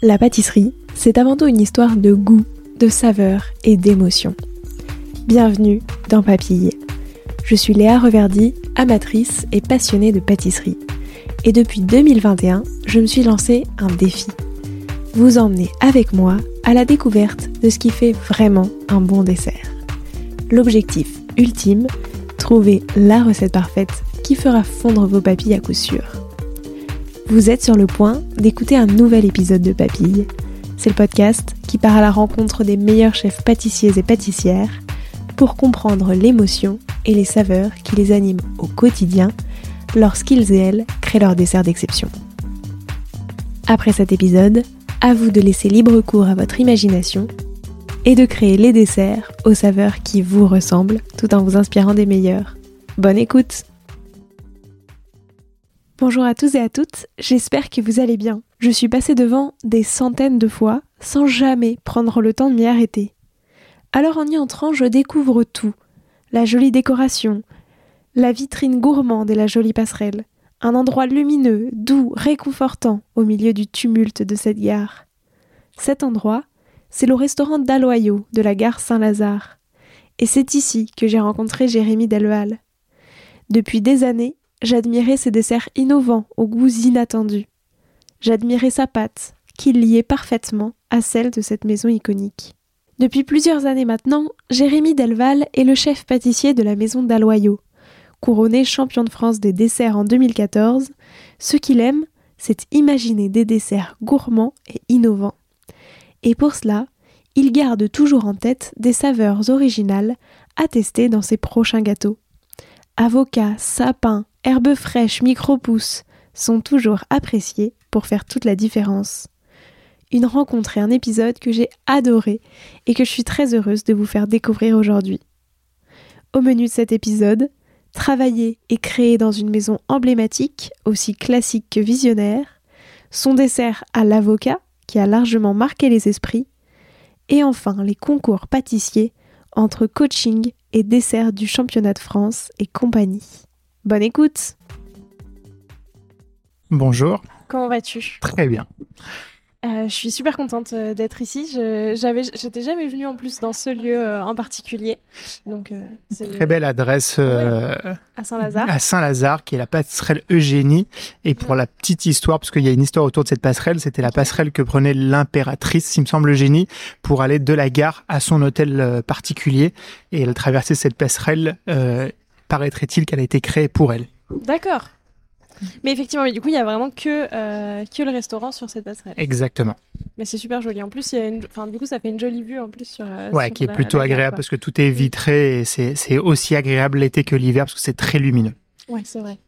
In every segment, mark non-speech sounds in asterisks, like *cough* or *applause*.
La pâtisserie, c'est avant tout une histoire de goût, de saveur et d'émotion. Bienvenue dans Papille. Je suis Léa Reverdy, amatrice et passionnée de pâtisserie. Et depuis 2021, je me suis lancé un défi. Vous emmener avec moi à la découverte de ce qui fait vraiment un bon dessert. L'objectif ultime, trouver la recette parfaite qui fera fondre vos papilles à coup sûr. Vous êtes sur le point d'écouter un nouvel épisode de Papille. C'est le podcast qui part à la rencontre des meilleurs chefs pâtissiers et pâtissières pour comprendre l'émotion et les saveurs qui les animent au quotidien lorsqu'ils et elles créent leur dessert d'exception. Après cet épisode, à vous de laisser libre cours à votre imagination et de créer les desserts aux saveurs qui vous ressemblent tout en vous inspirant des meilleurs. Bonne écoute Bonjour à tous et à toutes, j'espère que vous allez bien. Je suis passée devant des centaines de fois sans jamais prendre le temps de m'y arrêter. Alors en y entrant, je découvre tout. La jolie décoration, la vitrine gourmande et la jolie passerelle, un endroit lumineux, doux, réconfortant au milieu du tumulte de cette gare. Cet endroit, c'est le restaurant d'Aloyau de la gare Saint-Lazare. Et c'est ici que j'ai rencontré Jérémy Delval. Depuis des années, J'admirais ses desserts innovants aux goûts inattendus. J'admirais sa pâte, qui liait parfaitement à celle de cette maison iconique. Depuis plusieurs années maintenant, Jérémy Delval est le chef pâtissier de la maison d'Aloyau. Couronné champion de France des desserts en 2014, ce qu'il aime, c'est imaginer des desserts gourmands et innovants. Et pour cela, il garde toujours en tête des saveurs originales à tester dans ses prochains gâteaux. Avocat, sapin, herbes fraîches, micro-pousses sont toujours appréciées pour faire toute la différence. Une rencontre et un épisode que j'ai adoré et que je suis très heureuse de vous faire découvrir aujourd'hui. Au menu de cet épisode, travailler et créer dans une maison emblématique, aussi classique que visionnaire, son dessert à l'avocat, qui a largement marqué les esprits, et enfin les concours pâtissiers entre coaching et dessert du championnat de France et compagnie. Bonne écoute Bonjour. Comment vas-tu? Très bien. Euh, je suis super contente euh, d'être ici. Je j'avais, j'étais jamais venue en plus dans ce lieu euh, en particulier. Donc, c'est très belle adresse à Saint-Lazare. À Saint-Lazare, qui est la passerelle Eugénie. Et pour la petite histoire, parce qu'il y a une histoire autour de cette passerelle, c'était la passerelle que prenait l'impératrice, il me semble, Eugénie, pour aller de la gare à son hôtel particulier. Et elle traversait cette passerelle paraîtrait-il qu'elle a été créée pour elle. D'accord. Mais effectivement, du coup, il y a vraiment que, euh, que le restaurant sur cette passerelle. Exactement. Mais c'est super joli. En plus, il y a une... enfin, du coup, ça fait une jolie vue en plus sur. Euh, ouais, qui est plutôt agréable parce que tout est vitré et c'est aussi agréable l'été que l'hiver parce que c'est très lumineux. Ouais, c'est vrai.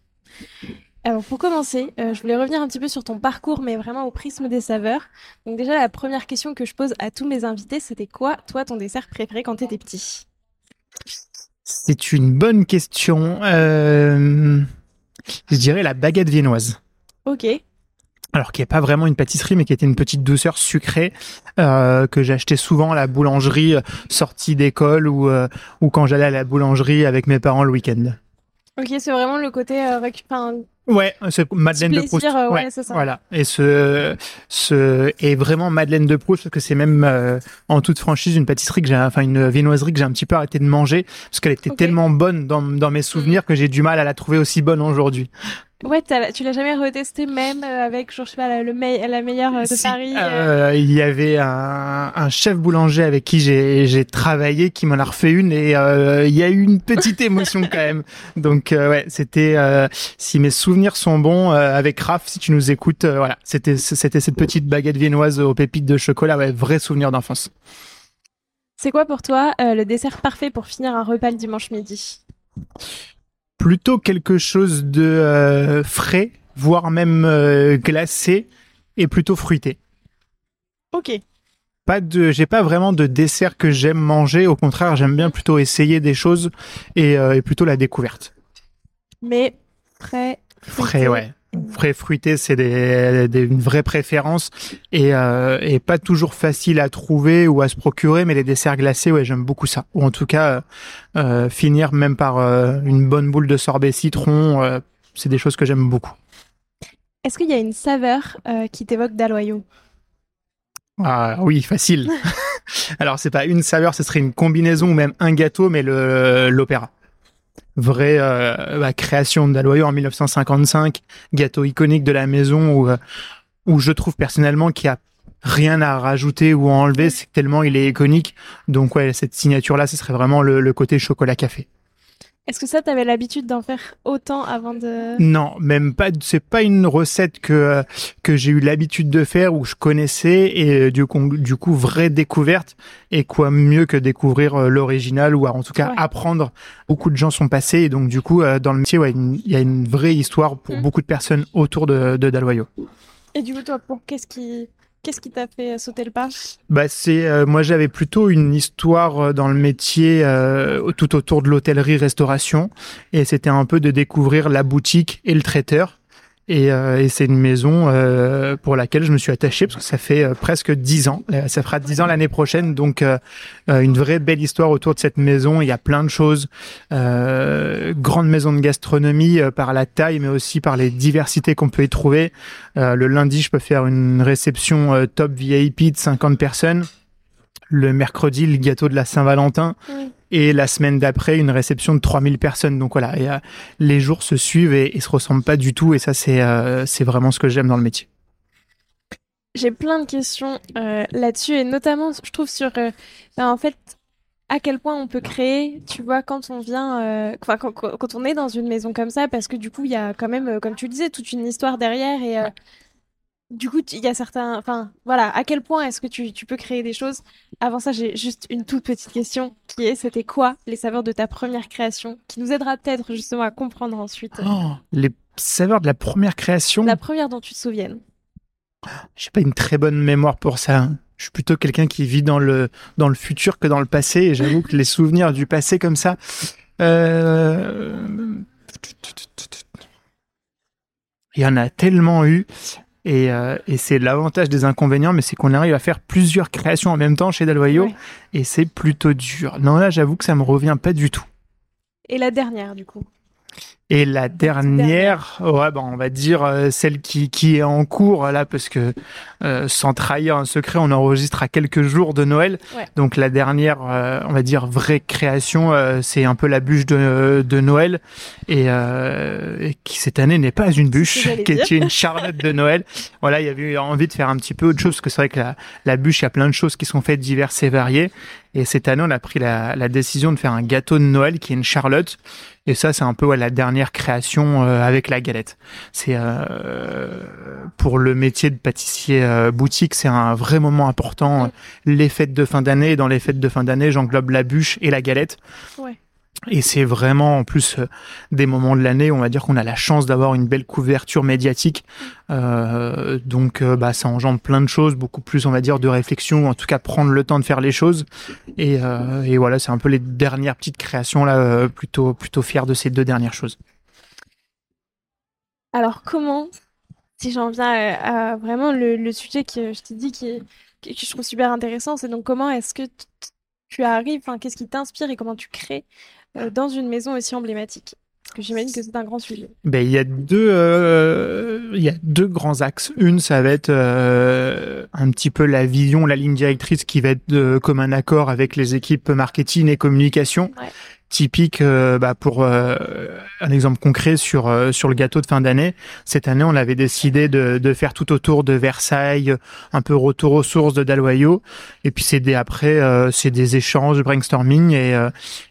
Alors pour commencer, euh, je voulais revenir un petit peu sur ton parcours, mais vraiment au prisme des saveurs. Donc déjà, la première question que je pose à tous mes invités, c'était quoi, toi, ton dessert préféré quand tu étais petit? C'est une bonne question. Euh, je dirais la baguette viennoise. Ok. Alors qui n'est pas vraiment une pâtisserie, mais qui était une petite douceur sucrée euh, que j'achetais souvent à la boulangerie euh, sortie d'école ou, ou quand j'allais à la boulangerie avec mes parents le week-end. Ok, c'est vraiment le côté récupérer Ouais, c'est Madeleine de Proust. Euh, ouais, ça. Voilà. Et ce, ce est vraiment Madeleine de Proust parce que c'est même euh, en toute franchise une pâtisserie que j'ai, enfin une viennoiserie que j'ai un petit peu arrêté de manger parce qu'elle était tellement bonne dans, dans mes souvenirs mm. que j'ai du mal à la trouver aussi bonne aujourd'hui. Ouais, tu l'as jamais retesté même euh, avec, je sais pas, le la meilleure euh, de Paris euh... Il y avait un, un, chef boulanger avec qui j'ai travaillé qui m'en a refait une et euh, il y a eu une petite émotion quand même. *laughs* Donc ouais, c'était si mes souvenirs sont bons avec Raph, si tu nous écoutes, voilà, c'était c'était cette petite baguette viennoise aux pépites de chocolat, ouais, vrai souvenir d'enfance. C'est quoi pour toi le dessert parfait pour finir un repas le dimanche midi? Plutôt quelque chose de euh, frais, voire même euh, glacé et plutôt fruité. Ok. Pas de, j'ai pas vraiment de dessert que j'aime manger. Au contraire, j'aime bien plutôt essayer des choses et, euh, et plutôt la découverte. Mais frais. Frais, ouais. Frais fruité, c'est des, des, une vraie préférence et, euh, et pas toujours facile à trouver ou à se procurer, mais les desserts glacés, ouais, j'aime beaucoup ça. Ou en tout cas, euh, finir même par euh, une bonne boule de sorbet citron, euh, c'est des choses que j'aime beaucoup. Est-ce qu'il y a une saveur euh, qui t'évoque d'Aloyau? Ah oui, facile. *laughs* Alors c'est pas une saveur, ce serait une combinaison ou même un gâteau, mais l'opéra. Vraie euh, bah, création d'Aloyo en 1955, gâteau iconique de la maison où, euh, où je trouve personnellement qu'il y a rien à rajouter ou à enlever, c'est tellement il est iconique. Donc ouais, cette signature là, ce serait vraiment le, le côté chocolat café. Est-ce que ça, tu avais l'habitude d'en faire autant avant de... Non, même pas. C'est pas une recette que que j'ai eu l'habitude de faire ou je connaissais et du coup, du coup, vraie découverte. Et quoi mieux que découvrir euh, l'original ou en tout cas apprendre. Beaucoup de gens sont passés et donc du coup, euh, dans le métier, ouais, il y a une vraie histoire pour mm. beaucoup de personnes autour de, de Daloyo. Et du coup, toi, pour qu'est-ce qui Qu'est-ce qui t'a fait sauter le pas? Bah c'est euh, moi j'avais plutôt une histoire euh, dans le métier euh, tout autour de l'hôtellerie restauration et c'était un peu de découvrir la boutique et le traiteur et, euh, et c'est une maison euh, pour laquelle je me suis attaché parce que ça fait euh, presque dix ans. Ça fera dix ans l'année prochaine, donc une vraie belle histoire autour de cette maison. Il y a plein de choses. grande maison de gastronomie par la taille, mais aussi par les diversités qu'on peut y trouver. le lundi, je peux faire une réception top VIP de 50 personnes. Le mercredi, le gâteau de la Saint-Valentin et la semaine d'après une réception de 3000 personnes. Donc voilà, euh, les jours se suivent et, et, se ressemblent pas du tout et ça c'est euh, c'est vraiment ce que j'aime dans le métier. J'ai plein de questions euh, là-dessus et notamment je trouve sur ben, en fait à quel point on peut créer, tu vois, quand on vient, quand, on est dans une maison comme ça, parce que du coup, il y a quand même, comme tu disais, toute une histoire derrière et du coup, il y a certains. Enfin, voilà, à quel point est-ce que tu, tu, peux créer des choses? Avant ça, j'ai juste une toute petite question qui est c'était quoi les saveurs de ta première création Qui nous aidera peut-être justement à comprendre ensuite. Oh, les saveurs de la première création? La première dont tu te souviennes. J'ai pas une très bonne mémoire pour ça. Je suis plutôt quelqu'un qui vit dans le, dans le futur que dans le passé et j'avoue que les souvenirs du passé comme ça. Euh... Il y en a tellement eu. Et, euh, et c'est l'avantage des inconvénients, mais c'est qu'on arrive à faire plusieurs créations en même temps chez Dalloyo, et c'est plutôt dur. Non, là, j'avoue que ça me revient pas du tout. Et la dernière, du coup? Et la dernière, ouais, bah, on va dire euh, celle qui, qui est en cours là, parce que euh, sans trahir un secret, on enregistre à quelques jours de Noël. Donc la dernière, euh, on va dire vraie création, c'est un peu la bûche de, de Noël et, et qui cette année n'est pas une bûche, qui est une charlotte de Noël. *laughs* Voilà, il y avait eu envie de faire un petit peu autre chose parce que c'est vrai que la, la bûche, il y a plein de choses qui sont faites diverses et variées. Et cette année, on a pris la, la, décision de faire un gâteau de Noël qui est une charlotte. Et ça, c'est un peu ouais, la dernière création euh, avec la galette. C'est euh, pour le métier de pâtissier euh, boutique, c'est un vrai moment important. Les fêtes de fin d'année. Dans les fêtes de fin d'année, j'englobe la bûche et la galette. Ouais. Et c'est vraiment en plus euh, des moments de l'année, on va dire qu'on a la chance d'avoir une belle couverture médiatique. Euh, donc euh, bah, ça engendre plein de choses, beaucoup plus on va dire de réflexion, en tout cas prendre le temps de faire les choses. Et, et voilà, c'est un peu les dernières petites créations là, plutôt plutôt fier de ces deux dernières choses. Alors comment, si j'en viens à, vraiment le, sujet que je t'ai dit qui, que je trouve super intéressant, c'est donc comment est-ce que tu arrives, enfin qu'est-ce qui t'inspire et comment tu crées dans une maison aussi emblématique Parce que j'imagine que c'est un grand sujet. Ben, il y a deux, euh, il y a deux grands axes. Une, ça va être euh, un petit peu la vision, la ligne directrice qui va être comme un accord avec les équipes marketing et communication. Ouais typique euh, bah, pour euh, un exemple concret sur euh, sur le gâteau de fin d'année. Cette année, on avait décidé de, de faire tout autour de Versailles, un peu retour aux sources de Dalwayo. Et puis c'est des après, c'est des échanges, brainstorming et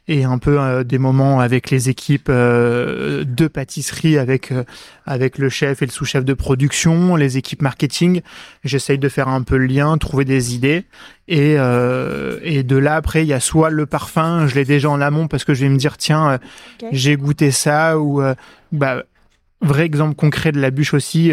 et un peu des moments avec les équipes de pâtisserie, avec avec le chef et le sous-chef de production, les équipes marketing. J'essaye de faire un peu le lien, trouver des idées. Et, euh, et de là, après, il y a soit le parfum, je l'ai déjà en amont parce que je vais me dire, tiens, euh, j'ai goûté ça, ou euh, bah, vrai exemple concret de la bûche aussi,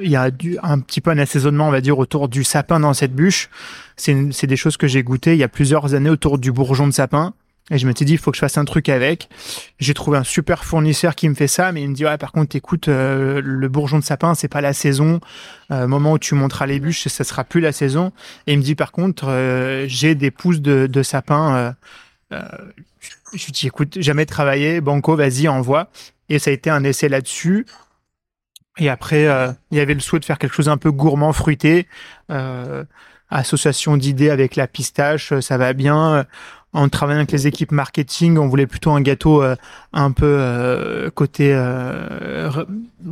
il y a du, un petit peu un assaisonnement, on va dire, autour du sapin dans cette bûche. C'est des choses que j'ai goûtées il y a plusieurs années autour du bourgeon de sapin. Et je m'étais dit, il faut que je fasse un truc avec. J'ai trouvé un super fournisseur qui me fait ça, mais il me dit, ouais, par contre, écoute, euh, le bourgeon de sapin, c'est pas la saison. Euh, moment où tu monteras les bûches, ça sera plus la saison. Et il me dit, par contre, euh, j'ai des pousses de, de sapin. Euh, je lui dis, écoute, jamais travaillé, Banco, vas-y, envoie. Et ça a été un essai là-dessus. Et après, il y avait le souhait de faire quelque chose un peu gourmand, fruité. Euh, association d'idées avec la pistache, ça va bien en travaillant avec les équipes marketing, on voulait plutôt un gâteau euh, un peu euh, côté euh,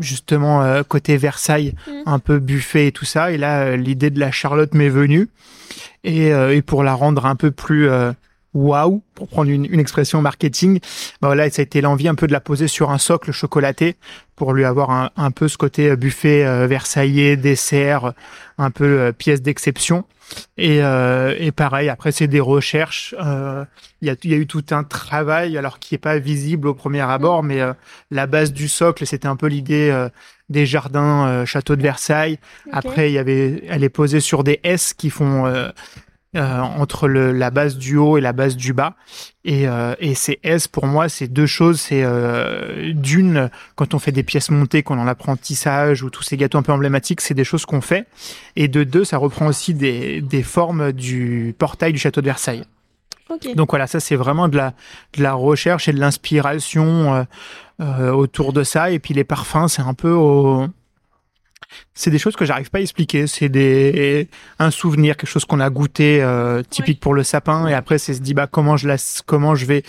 justement côté Versailles, mm. un peu buffet et tout ça. Et là, l'idée de la Charlotte m'est venue et, et, pour la rendre un peu plus waouh, pour prendre une, une, expression marketing, bah voilà, ça a été l'envie un peu de la poser sur un socle chocolaté pour lui avoir un, un peu ce côté buffet versaillais, dessert, un peu pièce d'exception. Et, euh, et pareil, après c'est des recherches. Euh, il y, a, y, a, eu tout un travail, alors qui est pas visible au premier abord, mais euh, la base du socle, c'était un peu l'idée euh, des jardins euh, château de Versailles. Après, il y avait, elle est posée sur des S qui font euh, entre le, la base du haut et la base du bas. Et, euh, et ces S, pour moi, c'est deux choses. C'est euh, d'une, quand on fait des pièces montées, qu'on en apprentissage ou tous ces gâteaux un peu emblématiques, c'est des choses qu'on fait. Et de deux, ça reprend aussi des, des formes du portail du château de Versailles. Donc voilà, ça c'est vraiment de la, de la recherche et de l'inspiration euh, autour de ça. Et puis les parfums, c'est un peu au, c'est des choses que j'arrive pas à expliquer. C'est des un souvenir, quelque chose qu'on a goûté euh, typique pour le sapin, et après c'est se dit bah comment je laisse, comment je vais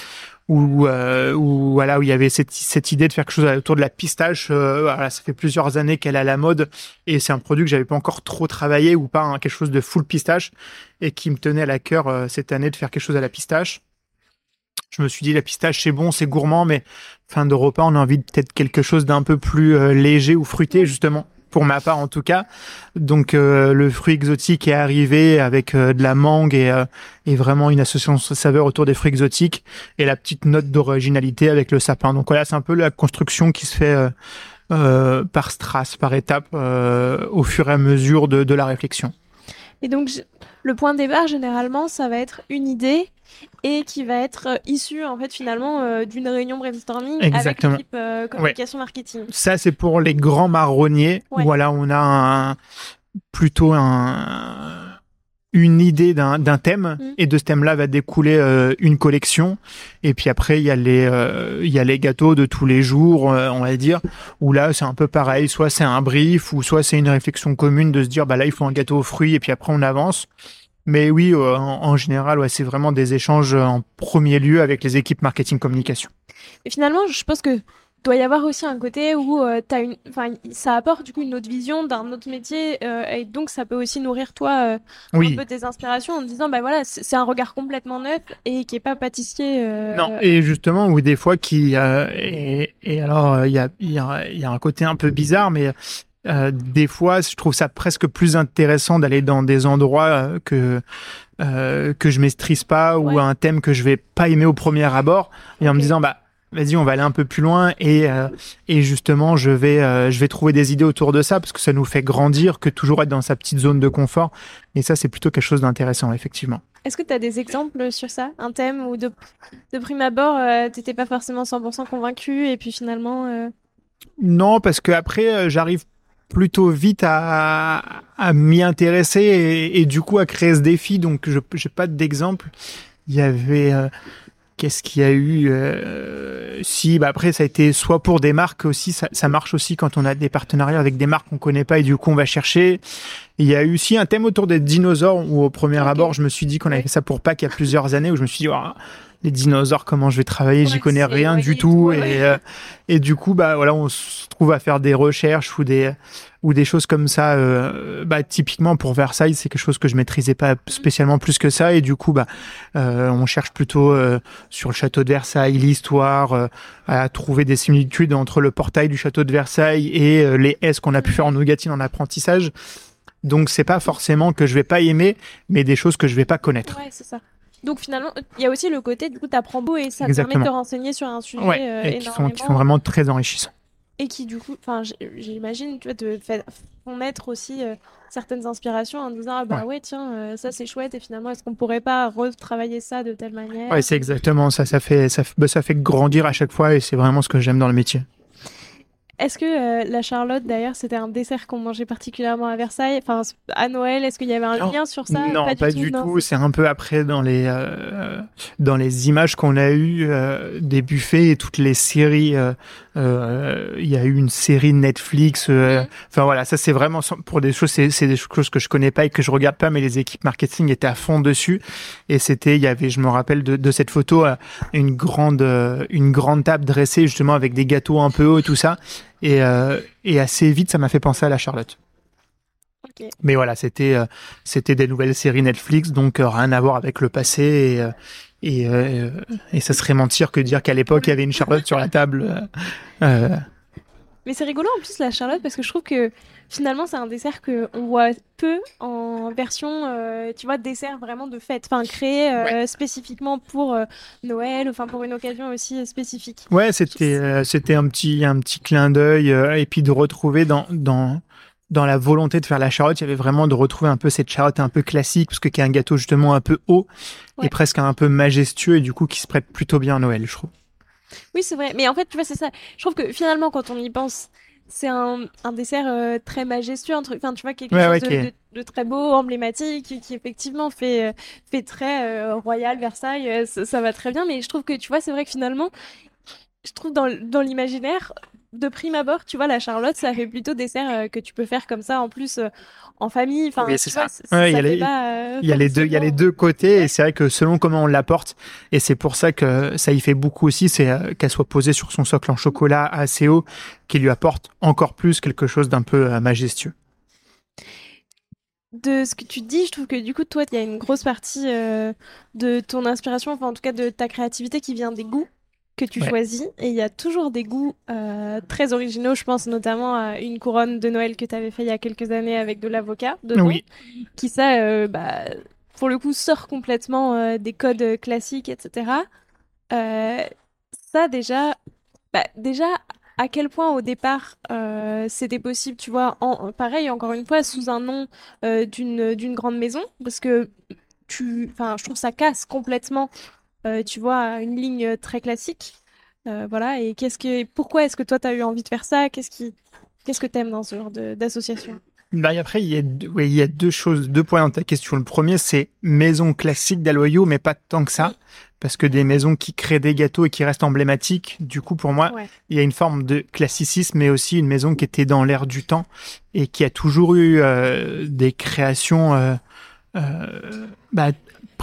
ou euh, ou voilà où il y avait cette, cette idée de faire quelque chose autour de la pistache. Euh, voilà, ça fait plusieurs années qu'elle est à la mode et c'est un produit que j'avais pas encore trop travaillé ou pas hein, quelque chose de full pistache et qui me tenait à la cœur euh, cette année de faire quelque chose à la pistache. Je me suis dit la pistache c'est bon, c'est gourmand, mais fin de repas on a envie de peut-être quelque chose d'un peu plus euh, léger ou fruité justement pour ma part en tout cas. Donc euh, le fruit exotique est arrivé avec euh, de la mangue et, euh, vraiment une association de saveur autour des fruits exotiques et la petite note d'originalité avec le sapin. Donc voilà, c'est un peu la construction qui se fait par strass, par étape, au fur et à mesure de la réflexion. Et donc le point de départ généralement, ça va être une idée et qui va être euh, issu en fait finalement euh, d'une réunion brainstorming avec l'équipe euh, communication marketing. Ça c'est pour les grands marronniers. Voilà, on a un, plutôt un une idée d'un thème mm. et de ce thème-là va découler une collection et puis après il y a les il y a les gâteaux de tous les jours on va dire où là c'est un peu pareil soit c'est un brief ou soit c'est une réflexion commune de se dire bah là il faut un gâteau aux fruits et puis après on avance mais oui, euh, en, général, ouais, c'est vraiment des échanges en premier lieu avec les équipes marketing communication. Et finalement, je pense que doit y avoir aussi un côté où euh, as une, enfin, ça apporte du coup une autre vision d'un autre métier euh, et donc ça peut aussi nourrir toi un peu tes inspirations en te disant bah voilà c'est un regard complètement neuf et qui est pas pâtissier. Non et justement ou des fois qui et, et, alors il y a il y a, y a un côté un peu bizarre mais euh, des fois, je trouve ça presque plus intéressant d'aller dans des endroits euh, que euh, que je maîtrise pas ou un thème que je vais pas aimer au premier abord, et en me disant bah vas-y, on va aller un peu plus loin et euh, et justement, je vais je vais trouver des idées autour de ça parce que ça nous fait grandir que toujours être dans sa petite zone de confort. Et ça, c'est plutôt quelque chose d'intéressant, effectivement. Est-ce que tu as des exemples sur ça? Un thème où de, de prime abord, euh, t'étais pas forcément 100% convaincu et puis finalement... Non, parce que après, j'arrive plutôt vite à, à m'y intéresser et, et, du coup à créer ce défi. Donc je n'ai pas d'exemple. Il y avait euh, qu'est-ce qu'il y a eu euh, Si bah après ça a été soit pour des marques aussi, ça, ça, marche aussi quand on a des partenariats avec des marques qu'on connaît pas et du coup on va chercher. Il y a eu aussi un thème autour des dinosaures où au premier abord je me suis dit qu'on avait fait ça pour Pâques il y a plusieurs années où je me suis dit oh, les dinosaures, comment je vais travailler, j'y connais rien du tout. Et, euh, et du coup, bah voilà, on se trouve à faire des recherches ou des ou des choses comme ça. Euh, bah typiquement pour Versailles, c'est quelque chose que je maîtrisais pas spécialement plus que ça. Et du coup, bah euh, on cherche plutôt sur le château de Versailles, l'histoire, à trouver des similitudes entre le portail du château de Versailles et les S qu'on a pu faire en nougatine en apprentissage. Donc c'est pas forcément que je vais pas aimer, mais des choses que je vais pas connaître. Ouais, c'est ça. Donc finalement, il y a aussi le côté, du coup, tu apprends beau et ça te permet de te renseigner sur un sujet ouais, euh, et qui, sont, qui sont vraiment très enrichissants. Et qui, du coup, enfin, j'imagine, tu vois, te font naître aussi euh, certaines inspirations en disant, ah bah ouais, tiens, euh, ça c'est chouette et finalement, est-ce qu'on pourrait pas retravailler ça de telle manière? Ouais, c'est exactement ça. Ça fait, ça, bah, ça fait grandir à chaque fois et c'est vraiment ce que j'aime dans le métier. Est-ce que euh, la Charlotte, d'ailleurs, c'était un dessert qu'on mangeait particulièrement à Versailles? Enfin, à Noël, est-ce qu'il y avait un lien sur ça? Non, pas, du, tout. C'est un peu après dans les euh, dans les images qu'on a eues euh, des buffets et toutes les séries. Il y a eu une série Netflix. Mhm. Enfin voilà, ça c'est vraiment pour des choses. C'est des choses que je connais pas et que je regarde pas, mais les équipes marketing étaient à fond dessus. Et c'était, il y avait, je me rappelle de, de cette photo, une grande une grande table dressée justement avec des gâteaux un peu hauts et tout ça. Et, euh, et assez vite, ça m'a fait penser à la Charlotte. Mais voilà, c'était euh, c'était des nouvelles séries Netflix, donc euh, rien à voir avec le passé. Et, et, et ça serait mentir que dire qu'à l'époque, il y avait une Charlotte sur la table. Mais c'est rigolo en plus la Charlotte parce que je trouve que finalement c'est un dessert que on voit peu en version, tu vois, dessert vraiment de fête, enfin créé spécifiquement pour Noël, enfin pour une occasion aussi spécifique. Ouais, c'était c'était un petit un petit clin d'œil et puis de retrouver dans dans dans la volonté de faire la charlotte, il y avait vraiment de retrouver un peu cette charlotte un peu classique, parce que qui est un gâteau justement un peu haut et presque un peu majestueux et du coup qui se prête plutôt bien à Noël, je trouve. Oui, c'est vrai. Mais en fait, tu vois, c'est ça. Je trouve que finalement, quand on y pense, c'est un, un, dessert euh, très majestueux, un truc, enfin, tu vois, quelque chose de, très beau, emblématique, qui, effectivement fait, euh, fait très euh, royal, Versailles, ça, ça, va très bien, mais je trouve que, tu vois, c'est vrai que finalement, je trouve dans, dans l'imaginaire, de prime abord, tu vois, la Charlotte, ça fait plutôt dessert euh, que tu peux faire comme ça en plus euh, en famille. Enfin, c'est ça. il y, a les, il y a les deux, il y a les deux côtés et c'est vrai que selon comment on l'apporte, et c'est pour ça que ça y fait beaucoup aussi, c'est euh, qu'elle soit posée sur son socle en chocolat assez haut, qui lui apporte encore plus quelque chose d'un peu majestueux. De ce que tu dis, je trouve que du coup, toi, il y a une grosse partie de ton inspiration, enfin en tout cas de ta créativité qui vient des goûts que tu choisis et il y a toujours des goûts euh, très originaux. Je pense notamment à une couronne de Noël que tu avais fait il y a quelques années avec de l'avocat dedans, oui. qui ça, euh, bah, pour le coup, sort complètement euh, des codes classiques, etc. ça déjà, bah, déjà à quel point au départ c'était possible, tu vois, en, pareil encore une fois sous un nom d'une d'une grande maison, parce que tu, enfin, je trouve ça casse complètement tu vois, une ligne très classique. Euh, voilà, et qu'est-ce que, pourquoi est-ce que toi, tu as eu envie de faire ça? Qu'est-ce qui, qu'est-ce que tu aimes dans ce genre d'association? Bah, après, il y, a, oui, il y a deux choses, deux points dans ta question. Le premier, c'est maison classique d'Aloyo, mais pas tant que ça, parce que des maisons qui créent des gâteaux et qui restent emblématiques, du coup, pour moi, il y a une forme de classicisme, mais aussi une maison qui était dans l'air du temps et qui a toujours eu euh, des créations euh, euh, bah,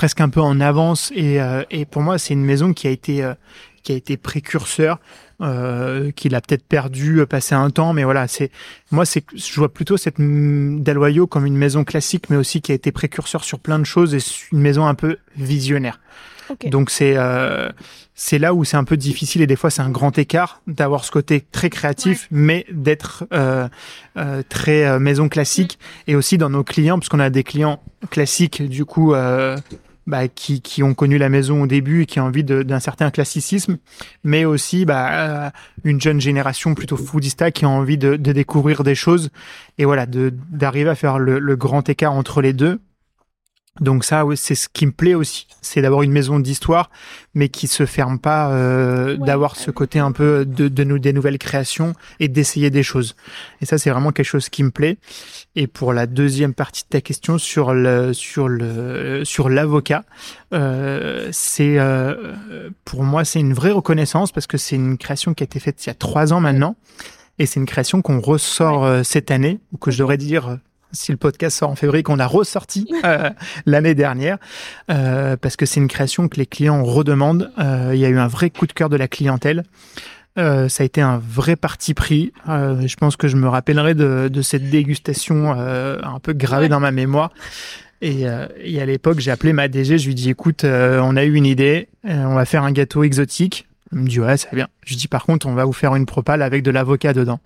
presque un peu en avance et, euh, et pour moi c'est une maison qui a été euh, qui a été précurseur euh, qu'il a peut-être perdu passé un temps mais voilà c'est moi c'est je vois plutôt cette Daloyo comme une maison classique mais aussi qui a été précurseur sur plein de choses et une maison un peu visionnaire. Donc c'est euh, c'est là où c'est un peu difficile et des fois c'est un grand écart d'avoir ce côté très créatif mais d'être euh, euh, très maison classique et aussi dans nos clients parce qu'on a des clients classiques du coup bah, qui, qui, ont connu la maison au début et qui ont envie d'un certain classicisme, mais aussi bah, euh, une jeune génération plutôt foodista qui a envie de, de découvrir des choses et voilà, d'arriver à faire le, le, grand écart entre les deux. Donc ça, c'est ce qui me plaît aussi, c'est d'avoir une maison d'histoire, mais qui se ferme pas, euh, d'avoir ce côté un peu de, de nous des nouvelles créations et d'essayer des choses. Et ça, c'est vraiment quelque chose qui me plaît. Et pour la deuxième partie de ta question sur le sur le sur l'avocat, euh, c'est euh, pour moi c'est une vraie reconnaissance parce que c'est une création qui a été faite il y a trois ans maintenant. Et c'est une création qu'on ressort euh, cette année, ou que je devrais dire si le podcast sort en février, qu'on a ressorti *laughs* euh, l'année dernière, euh, parce que c'est une création que les clients redemandent. Euh, il y a eu un vrai coup de cœur de la clientèle. ça a été un vrai parti pris. je pense que je me rappellerai de, de cette dégustation un peu gravée dans ma mémoire. Et, et à l'époque, j'ai appelé ma DG, je lui dis écoute, on a eu une idée, on va faire un gâteau exotique. Il me dit ouais, ça va bien. Je lui dis par contre, on va vous faire une propale avec de l'avocat dedans.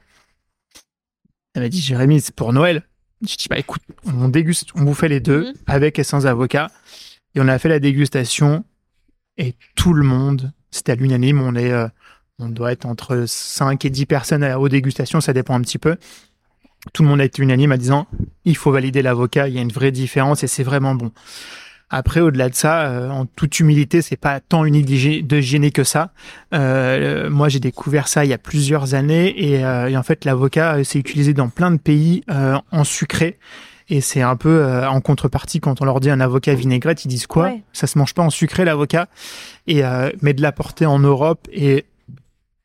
Elle m'a dit Jérémy, c'est pour Noël. Je dis, bah écoute, on déguste, on vous fait les deux, mhm. avec et sans avocat. Et on a fait la dégustation, et tout le monde, c'était à l'unanime, on est, euh, on doit être entre 5 et 10 personnes aux dégustations, ça dépend un petit peu. Tout le monde a été unanime en disant, il faut valider l'avocat, il y a une vraie différence et c'est vraiment bon. Après, au-delà de ça, euh, en toute humilité, c'est pas tant une idée de gêner que ça. Euh, moi, j'ai découvert ça il y a plusieurs années et, euh, et en fait, l'avocat c'est utilisé dans plein de pays en sucré. Et c'est un peu en contrepartie quand on leur dit un avocat vinaigrette, ils disent quoi? Ça se mange pas en sucré l'avocat. Et mais de l'apporter en Europe et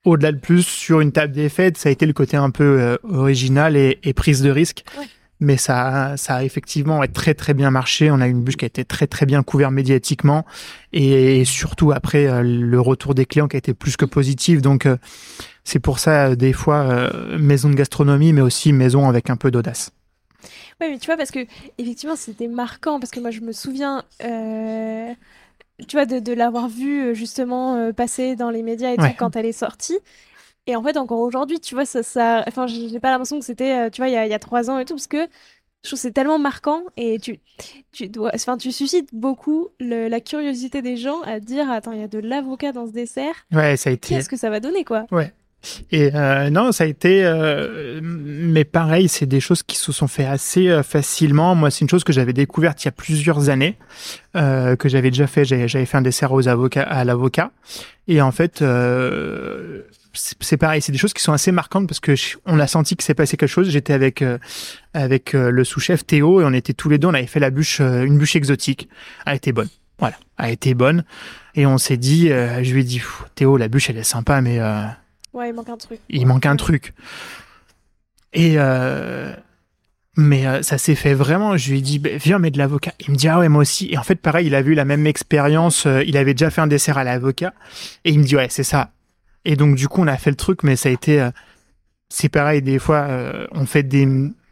au-delà de plus sur une table des fêtes, ça a été le côté un peu original et, et, prise de risque. Ouais mais ça, ça a effectivement très très bien marché. On a une bûche qui a été très très bien couverte médiatiquement et surtout après euh, le retour des clients qui a été plus que positif. Donc euh, c'est pour ça euh, des fois maison de gastronomie, mais aussi maison avec un peu d'audace. Oui, mais tu vois parce que effectivement c'était marquant parce que moi je me souviens. tu vois, de, de l'avoir vue justement passer dans les médias et tout quand elle est sortie. Et en fait, encore aujourd'hui, tu vois, ça, ça... enfin, j'ai pas l'impression que c'était, euh, tu vois, il y a, y a trois ans et tout, parce que je trouve c'est tellement marquant et tu, tu dois, enfin, tu suscites beaucoup la curiosité des gens à dire, attends, il y a de l'avocat dans ce dessert. Ouais, ça a été. Qu'est-ce que ça va donner, quoi? Ouais. Et euh, non, ça a été, euh, mais pareil, c'est des choses qui se sont fait assez euh, facilement. Moi, c'est une chose que j'avais découverte il y a plusieurs années, que j'avais déjà fait. J'avais fait un dessert aux avocats, à l'avocat, et en fait, c'est pareil, c'est des choses qui sont assez marquantes parce que on a senti que s'est passé quelque chose. J'étais avec euh, avec euh, le sous-chef Théo et on était tous les deux. On avait fait la bûche, euh, une bûche exotique. Elle était bonne. Voilà, elle a été bonne. Et on s'est dit, je lui ai dit, Théo, la bûche elle est sympa, mais ouais, il manque un truc. Il manque un truc. Et mais ça s'est fait vraiment. Je lui ai dit, bah, viens, mets de l'avocat. Il me dit, ah ouais, moi aussi. Et en fait, pareil, il a vu la même expérience. il avait déjà fait un dessert à l'avocat. Et il me dit, ouais, c'est ça et donc, du coup, on a fait le truc, mais ça a été. Euh, c'est pareil, des fois, euh, on fait des.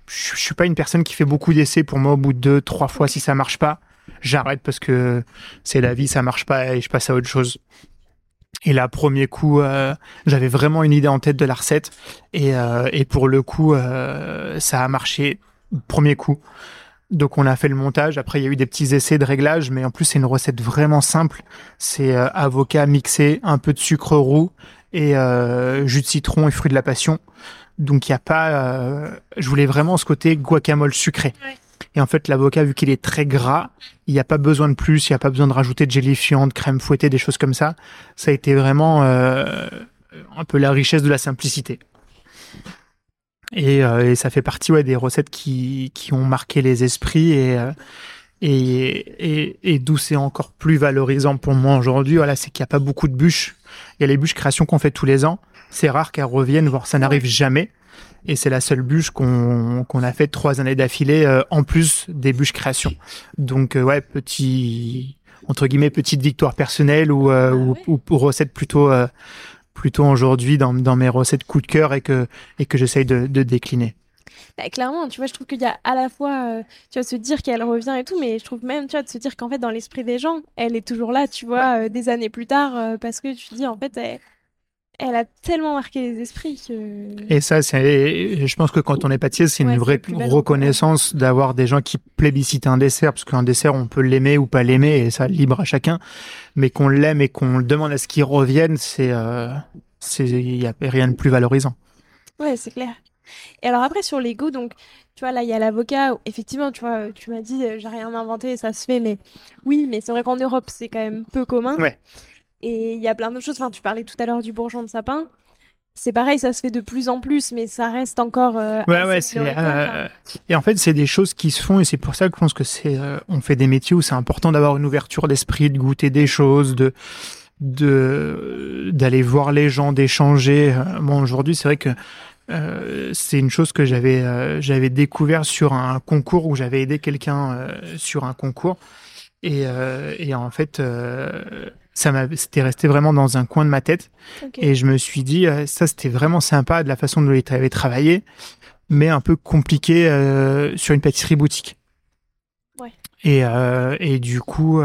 Je suis pas une personne qui fait beaucoup d'essais. Pour moi, au bout de deux, trois fois, si ça marche pas, j'arrête parce que c'est la vie, ça marche pas et je passe à autre chose. Et là, premier coup, euh, j'avais vraiment une idée en tête de la recette. Et, et pour le coup, ça a marché premier coup. Donc on a fait le montage. Après il y a eu des petits essais de réglage, mais en plus c'est une recette vraiment simple. C'est avocat mixé, un peu de sucre roux, et euh, jus de citron et fruits de la passion. Donc il y a pas, euh, je voulais vraiment ce côté guacamole sucré. Et en fait, l'avocat, vu qu'il est très gras, il n'y a pas besoin de plus, il n'y a pas besoin de rajouter de gélifiant, de crème fouettée, des choses comme ça. Ça a été vraiment euh, un peu la richesse de la simplicité. Et, et ça fait partie ouais, des recettes qui, qui ont marqué les esprits et, et, et, et d'où c'est encore plus valorisant pour moi aujourd'hui, voilà, c'est qu'il n'y a pas beaucoup de bûches. Il y a les bûches création qu'on fait tous les ans. C'est rare qu'elles reviennent, voire ça n'arrive jamais. Et c'est la seule bûche qu'on a fait trois années d'affilée, euh, en plus des bûches création. Donc euh, ouais, petit entre guillemets petite victoire personnelle ou, euh, ah ou, ou, recette plutôt plutôt aujourd'hui dans, dans mes recettes coup de cœur et que et que j'essaye de, de décliner. Bah, clairement, tu vois, je trouve qu'il y a à la fois, euh, tu vois, se dire qu'elle revient et tout, mais je trouve même, tu vois, de se dire qu'en fait, dans l'esprit des gens, elle est toujours là, tu vois, euh, des années plus tard, euh, parce que tu dis, en fait, elle, a tellement marqué les esprits que... Et ça, c'est, je pense que quand on est pâtissier, c'est une vraie reconnaissance d'avoir des gens qui plébiscitent un dessert, parce qu'un dessert, on peut l'aimer ou pas l'aimer, et ça, libre à chacun, mais qu'on l'aime et qu'on demande à ce qu'il revienne, c'est, c'est, il n'y a rien de plus valorisant. Ouais, c'est clair. Et alors après, sur les goûts, donc, tu vois, là, il y a l'avocat. Effectivement, tu vois, tu m'as dit, euh, j'ai rien inventé, ça se fait, mais oui, mais c'est vrai qu'en Europe, c'est quand même peu commun. Ouais. Et il y a plein d'autres choses. Enfin, tu parlais tout à l'heure du bourgeon de sapin. C'est pareil, ça se fait de plus en plus, mais ça reste encore. Euh, ouais, ouais, c'est. Euh, et en fait, c'est des choses qui se font, et c'est pour ça que je pense que c'est. on fait des métiers où c'est important d'avoir une ouverture d'esprit, de goûter des choses, de de d'aller voir les gens, d'échanger. Bon, aujourd'hui, c'est vrai que euh, c'est une chose que j'avais euh, j'avais découvert sur un concours où j'avais aidé quelqu'un euh, sur un concours. Et, et en fait ça m'a c'était resté vraiment dans un coin de ma tête. Et je me suis dit ça c'était vraiment sympa de la façon dont il avait travaillé mais un peu compliqué sur une pâtisserie boutique. Ouais. et et du coup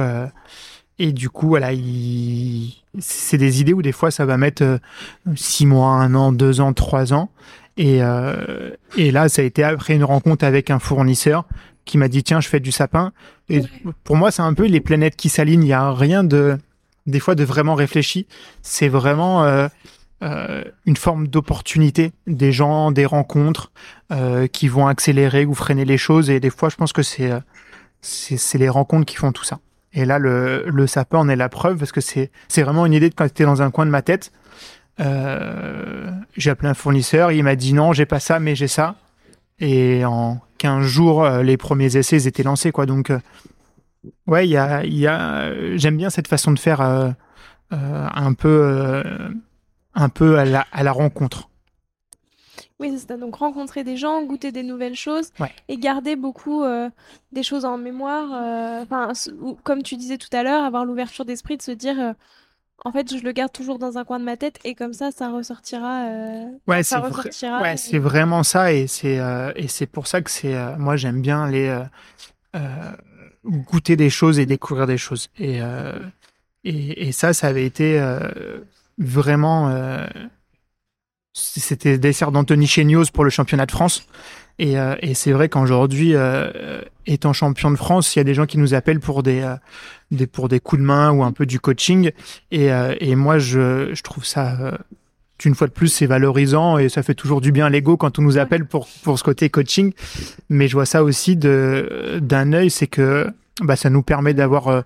et du coup voilà il c'est des idées où des fois ça va mettre euh, six mois, un an, deux ans, trois ans. Et, euh, et là, ça a été après une rencontre avec un fournisseur qui m'a dit tiens, je fais du sapin. Et pour moi, c'est un peu les planètes qui s'alignent. Il n'y a rien de des fois de vraiment réfléchi. C'est vraiment euh, euh, une forme d'opportunité, des gens, des rencontres euh, qui vont accélérer ou freiner les choses. Et des fois, je pense que c'est c'est les rencontres qui font tout ça. Et là, le, le sapin en est la preuve parce que c'est vraiment une idée de quand c'était dans un coin de ma tête. Euh, j'ai appelé un fournisseur, il m'a dit non, j'ai pas ça, mais j'ai ça. Et en 15 jours, euh, les premiers essais étaient lancés, quoi. Donc, euh, ouais, y a, y a, j'aime bien cette façon de faire un peu, un peu à la, à la rencontre. Oui, c'est. Donc rencontrer des gens, goûter des nouvelles choses Ouais. et garder beaucoup euh, des choses en mémoire. euh, Enfin, comme tu disais tout à l'heure, avoir l'ouverture d'esprit de se dire, euh, en fait, je le garde toujours dans un coin de ma tête et comme ça, ça ressortira. Ouais, c'est. Ouais, et- vraiment ça et c'est et c'est pour ça que c'est moi j'aime bien les goûter des choses et découvrir des choses et et, et ça ça avait été vraiment c'était dessert d'Anthony Chénios pour le championnat de France. Et, euh, et c'est vrai qu'aujourd'hui euh, étant champion de France il y a des gens qui nous appellent pour des euh, des pour des coups de main ou un peu du coaching. Et euh, et moi je je trouve ça euh, une fois de plus, c'est valorisant et ça fait toujours du bien à l'ego quand on nous appelle pour, pour ce côté coaching. Mais je vois ça aussi de, d'un œil, c'est que bah, ça nous permet d'avoir euh,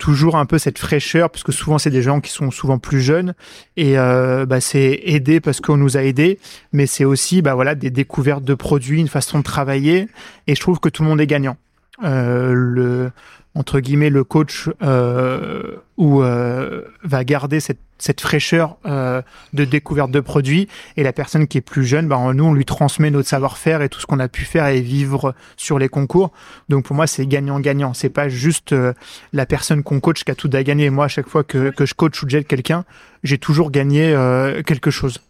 toujours un peu cette fraîcheur, parce que souvent, c'est des gens qui sont souvent plus jeunes. Et euh, bah, c'est aider parce qu'on nous a aidés, mais c'est aussi bah, voilà, des découvertes de produits, une façon de travailler. Et je trouve que tout le monde est gagnant. Euh, le entre guillemets le coach euh, euh, va garder cette, cette fraîcheur euh, de découverte de produits et la personne qui est plus jeune, ben, nous on lui transmet notre savoir-faire et tout ce qu'on a pu faire et vivre sur les concours. Donc pour moi c'est gagnant-gagnant. C'est pas juste euh, la personne qu'on coach qui a tout à gagner. Moi à chaque fois que, je coach ou j'aide quelqu'un, j'ai toujours gagné euh, quelque chose.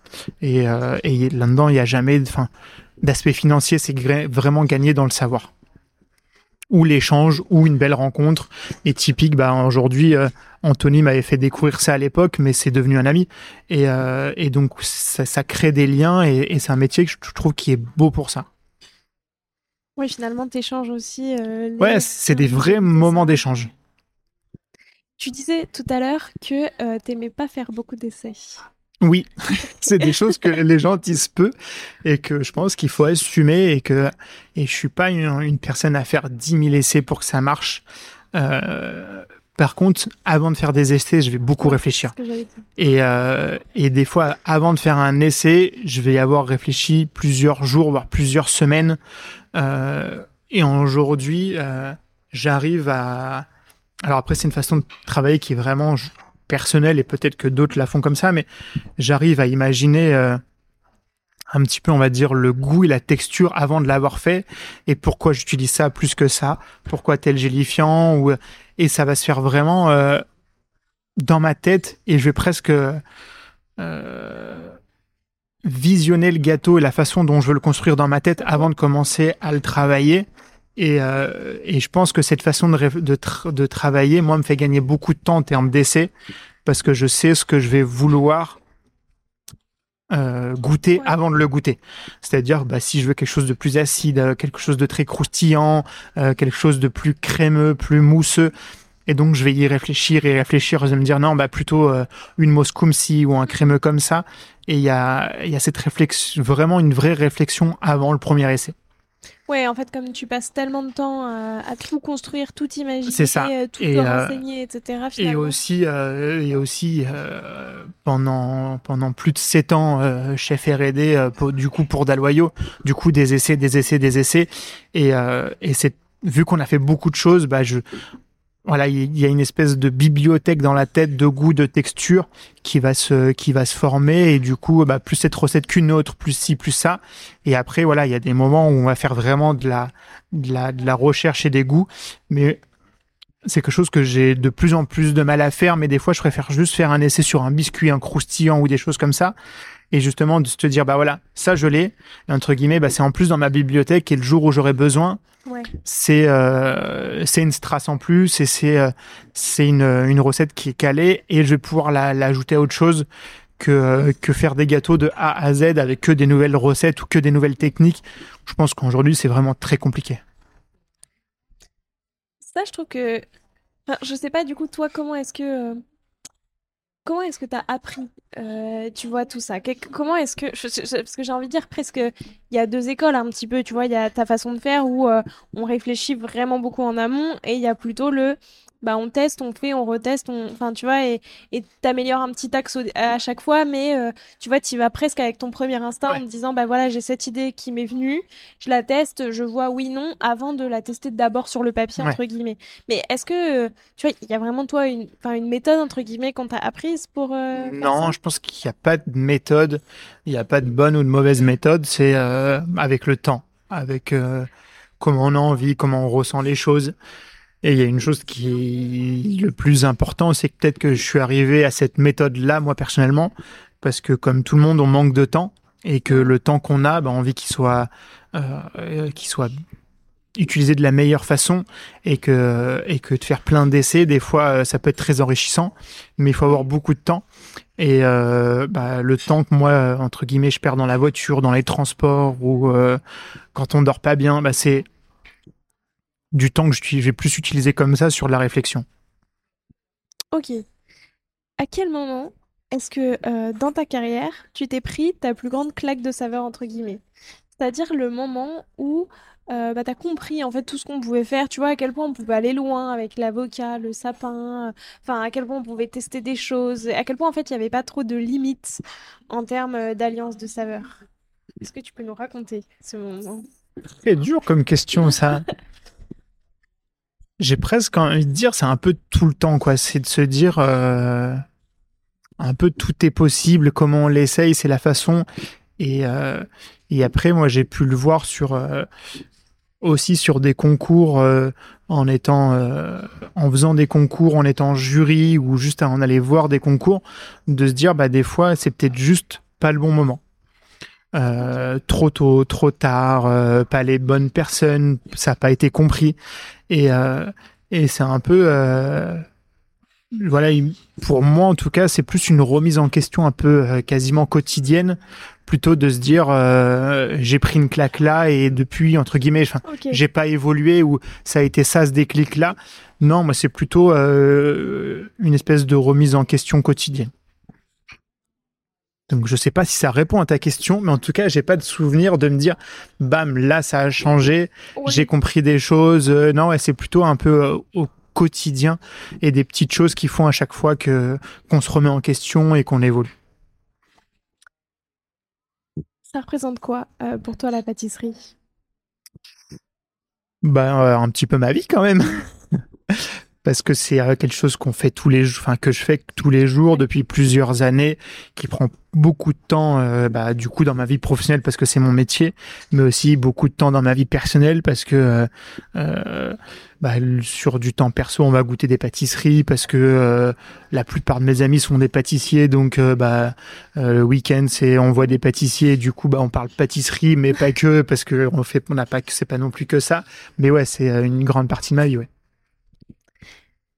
Et, et là-dedans il n'y a jamais, d'aspect financier, c'est vraiment gagner dans le savoir ou l'échange ou une belle rencontre. Et typique, bah, aujourd'hui, euh, Anthony m'avait fait découvrir ça à l'époque, mais c'est devenu un ami. Et, euh, et donc, ça, ça crée des liens et, et c'est un métier que je trouve qui est beau pour ça. Oui, finalement, tu échanges aussi. euh, les- Ouais, c'est des vrais moments d'échange. Tu disais tout à l'heure que euh, t'aimais pas faire beaucoup d'essais. Oui, *laughs* c'est des choses que les gens disent peu et que je pense qu'il faut assumer et que et je suis pas une, une personne à faire 10 000 essais pour que ça marche. Euh, par contre, avant de faire des essais, je vais beaucoup réfléchir. Et, euh, et des fois, avant de faire un essai, je vais y avoir réfléchi plusieurs jours, voire plusieurs semaines. Euh, et aujourd'hui, euh, j'arrive à... Alors après, c'est une façon de travailler qui est vraiment personnelle et peut-être que d'autres la font comme ça, mais j'arrive à imaginer euh, un petit peu, on va dire, le goût et la texture avant de l'avoir fait et pourquoi j'utilise ça plus que ça, pourquoi tel gélifiant, ou... et ça va se faire vraiment... euh, dans ma tête et je vais presque euh, visionner le gâteau et la façon dont je veux le construire dans ma tête avant de commencer à le travailler. Et, euh, et je pense que cette façon de, de, tra- de travailler, moi, me fait gagner beaucoup de temps en termes d'essai parce que je sais ce que je vais vouloir euh, goûter Ouais. avant de le goûter. C'est-à-dire, bah, si je veux quelque chose de plus acide, euh, quelque chose de très croustillant, euh, quelque chose de plus crémeux, plus mousseux, et donc, je vais y réfléchir et réfléchir. Je vais me dire, non, bah, plutôt euh, une mousse comme ci ou un crémeux comme ça. Et il y a, il y a cette réflexion, vraiment une vraie réflexion avant le premier essai. Ouais, en fait, comme tu passes tellement de temps à, à tout construire, tout imaginer, C'est ça. euh, tout Et, te euh, renseigner, etc. Et Finalement. aussi, euh, et aussi euh, pendant, pendant plus de sept ans, euh, chef R&D, euh, du coup, pour Daloyo, du coup, des essais, des essais, des essais. Et, euh, et c'est, vu qu'on a fait beaucoup de choses, bah, je, voilà, il y a une espèce de bibliothèque dans la tête de goût, de texture qui va se, qui va se former et du coup, bah, plus cette recette qu'une autre, plus ci, plus ça. Et après, voilà, il y a des moments où on va faire vraiment de la, de la, de la recherche et des goûts, mais c'est quelque chose que j'ai de plus en plus de mal à faire, mais des fois, je préfère juste faire un essai sur un biscuit, un croustillant ou des choses comme ça. Et justement, de se dire, bah voilà, ça je l'ai, entre guillemets, bah, c'est en plus dans ma bibliothèque et le jour où j'aurai besoin, Ouais. c'est euh, c'est une strasse en plus et c'est euh, c'est une, une recette qui est calée et je vais pouvoir la- l'ajouter à autre chose que euh, que faire des gâteaux de A à Z avec que des nouvelles recettes ou que des nouvelles techniques. Je pense qu'aujourd'hui c'est vraiment très compliqué. Ça, je trouve que. Enfin, je sais pas, du coup, toi, comment est-ce que. Euh, Comment est-ce que tu as appris, euh, tu vois, tout ça? Comment est-ce que. Parce que j'ai envie de dire presque il y a deux écoles un petit peu, tu vois, il y a ta façon de faire où on réfléchit vraiment beaucoup en amont et il y a plutôt le bah on teste, on fait, on reteste, on... enfin tu vois, et t'améliores un petit axe à chaque fois, mais euh, tu vois, tu vas presque avec ton premier instinct en te disant, bah voilà, j'ai cette idée qui m'est venue, je la teste, je vois oui, non, avant de la tester d'abord sur le papier, entre guillemets. Mais est-ce que, tu vois, il y a vraiment toi une, une méthode, entre guillemets, qu'on t'a apprise pour... Euh, non, je pense qu'il n'y a pas de méthode, il n'y a pas de bonne ou de mauvaise méthode, c'est euh, avec le temps, avec comment on a envie, comment on ressent les choses. Et il y a une chose qui est le plus important, c'est que peut-être que je suis arrivé à cette méthode-là, moi personnellement, parce que comme tout le monde, on manque de temps et que le temps qu'on a, bah, on envie qu'il soit, euh, qu'il soit utilisé de la meilleure façon et que et que de faire plein d'essais, des fois, euh, ça peut être très enrichissant, mais il faut avoir beaucoup de temps. Et euh, bah, le temps que moi, entre guillemets, je perds dans la voiture, dans les transports ou euh, quand on dort pas bien, bah, c'est du temps que je vais plus utiliser comme ça sur la réflexion. Ok. À quel moment est-ce que euh, dans ta carrière, tu t'es pris ta plus grande claque de saveur, entre guillemets? C'est-à-dire le moment où euh, bah, tu as compris en fait tout ce qu'on pouvait faire, tu vois, à quel point on pouvait aller loin avec l'avocat, le sapin, enfin à quel point on pouvait tester des choses, à quel point en fait il n'y avait pas trop de limites en termes euh, d'alliance de saveurs. Est-ce que tu peux nous raconter ce moment? C'est dur comme question ça. *laughs* J'ai presque envie de dire, c'est un peu tout le temps, quoi. C'est de se dire, euh, un peu tout est possible, comment on l'essaye, c'est la façon. Et, euh, et après, moi, j'ai pu le voir sur euh, aussi sur des concours en étant, en faisant des concours, en étant jury ou juste en aller voir des concours, de se dire, bah des fois, c'est peut-être juste pas le bon moment. trop tôt, trop tard, pas les bonnes personnes, ça n'a pas été compris. Et, euh, et c'est un peu, euh, voilà, pour moi en tout cas, c'est plus une remise en question un peu euh, quasiment quotidienne, plutôt de se dire j'ai pris une claque là et depuis entre guillemets, j'ai pas évolué ou ça a été ça ce déclic là. Non, moi c'est plutôt une espèce de remise en question quotidienne. Donc je sais pas si ça répond à ta question, mais en tout cas, j'ai pas de souvenir de me dire, bam, là ça a changé, j'ai compris des choses. Euh, non, ouais, c'est plutôt un peu euh, au quotidien et des petites choses qui font à chaque fois que qu'on se remet en question et qu'on évolue. Ça représente quoi euh, pour toi la pâtisserie? Ben un petit peu ma vie quand même. *laughs* parce que c'est quelque chose qu'on fait tous les enfin que je fais tous les jours depuis plusieurs années, qui prend beaucoup de temps, euh, bah, du coup dans ma vie professionnelle parce que c'est mon métier, mais aussi beaucoup de temps dans ma vie personnelle parce que euh, euh bah, sur du temps perso on va goûter des pâtisseries parce que euh, la plupart de mes amis sont des pâtissiers, donc bah le week-end c'est on voit des pâtissiers, du coup bah on parle pâtisserie mais pas que parce que on fait on n'a pas que c'est pas non plus que ça, mais ouais c'est une grande partie de ma vie ouais.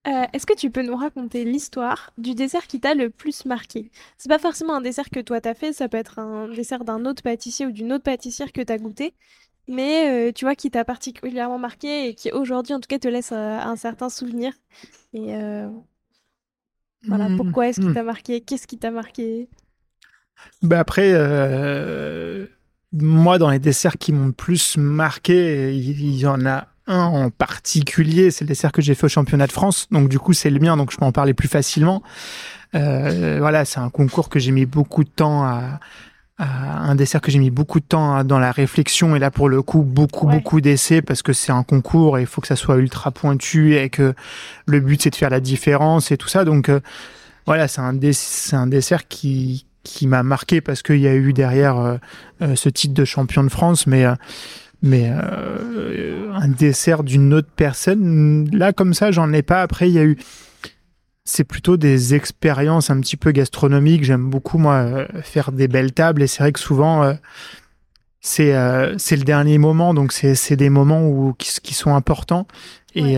Euh, est-ce que tu peux nous raconter l'histoire du dessert qui t'a le plus marqué? C'est pas forcément un dessert que toi t'as fait, ça peut être un dessert d'un autre pâtissier ou d'une autre pâtissière que t'as goûté, mais euh, tu vois qui t'a particulièrement marqué et qui aujourd'hui en tout cas te laisse euh, un certain souvenir. Et voilà, mmh, pourquoi est-ce qu'il mmh. t'a marqué? Qu'est-ce qui t'a marqué? Bah après, moi dans les desserts qui m'ont le plus marqué, il y en a un en particulier, c'est le dessert que j'ai fait au championnat de France. Donc du coup, c'est le mien, donc je peux en parler plus facilement. Euh, voilà, c'est un concours que j'ai mis beaucoup de temps à, un dessert que j'ai mis beaucoup de temps dans la réflexion et là pour le coup beaucoup beaucoup d'essais parce que c'est un concours et il faut que ça soit ultra pointu et que le but c'est de faire la différence et tout ça donc euh, voilà c'est un dessert qui qui m'a marqué parce qu'il y a eu derrière euh, ce titre de champion de France mais mais euh, un dessert d'une autre personne, là comme ça, j'en ai pas. Après, il y a eu, c'est plutôt des expériences un petit peu gastronomiques. J'aime beaucoup moi euh, faire des belles tables et c'est vrai que souvent euh, c'est c'est le dernier moment, donc c'est c'est des moments où qui, qui sont importants et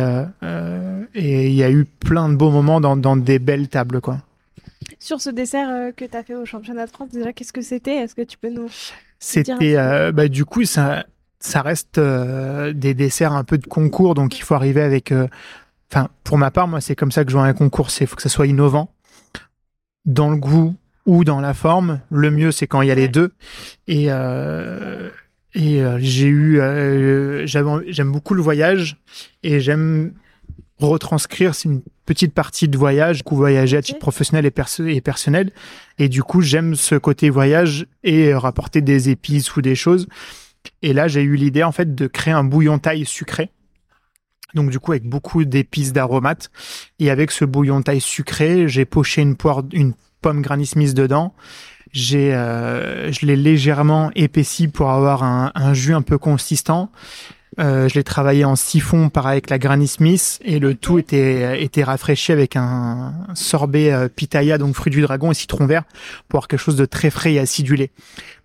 et il y a eu plein de beaux moments dans dans des belles tables quoi. Sur ce dessert que tu as fait au championnat de France, déjà, qu'est-ce que c'était? Est-ce que tu peux nous. C'était, bah, du coup, ça, ça reste euh, des desserts un peu de concours, donc il faut arriver avec. Euh, enfin, pour ma part, moi, c'est comme ça que je vois un concours. C'est faut que ça soit innovant dans le goût ou dans la forme. Le mieux, c'est quand il y a les deux. Et euh, et j'ai eu, j'aime beaucoup le voyage et j'aime retranscrire une petite partie de voyage, coup voyager à titre professionnel et, et personnel. Et du coup, j'aime ce côté voyage et rapporter des épices ou des choses. Et là, j'ai eu l'idée en fait de créer un bouillon taille sucré. Donc du coup, avec beaucoup d'épices d'aromates. Et avec ce bouillon taille sucré, j'ai poché une pomme Granny Smith dedans. J'ai, euh, je l'ai légèrement épaissi pour avoir un jus un peu consistant. Euh, je l'ai travaillé en siphon, pareil avec la Granny Smith, et le tout était était rafraîchi avec un sorbet euh, pitaya, donc fruit du dragon et citron vert, pour avoir quelque chose de très frais et acidulé.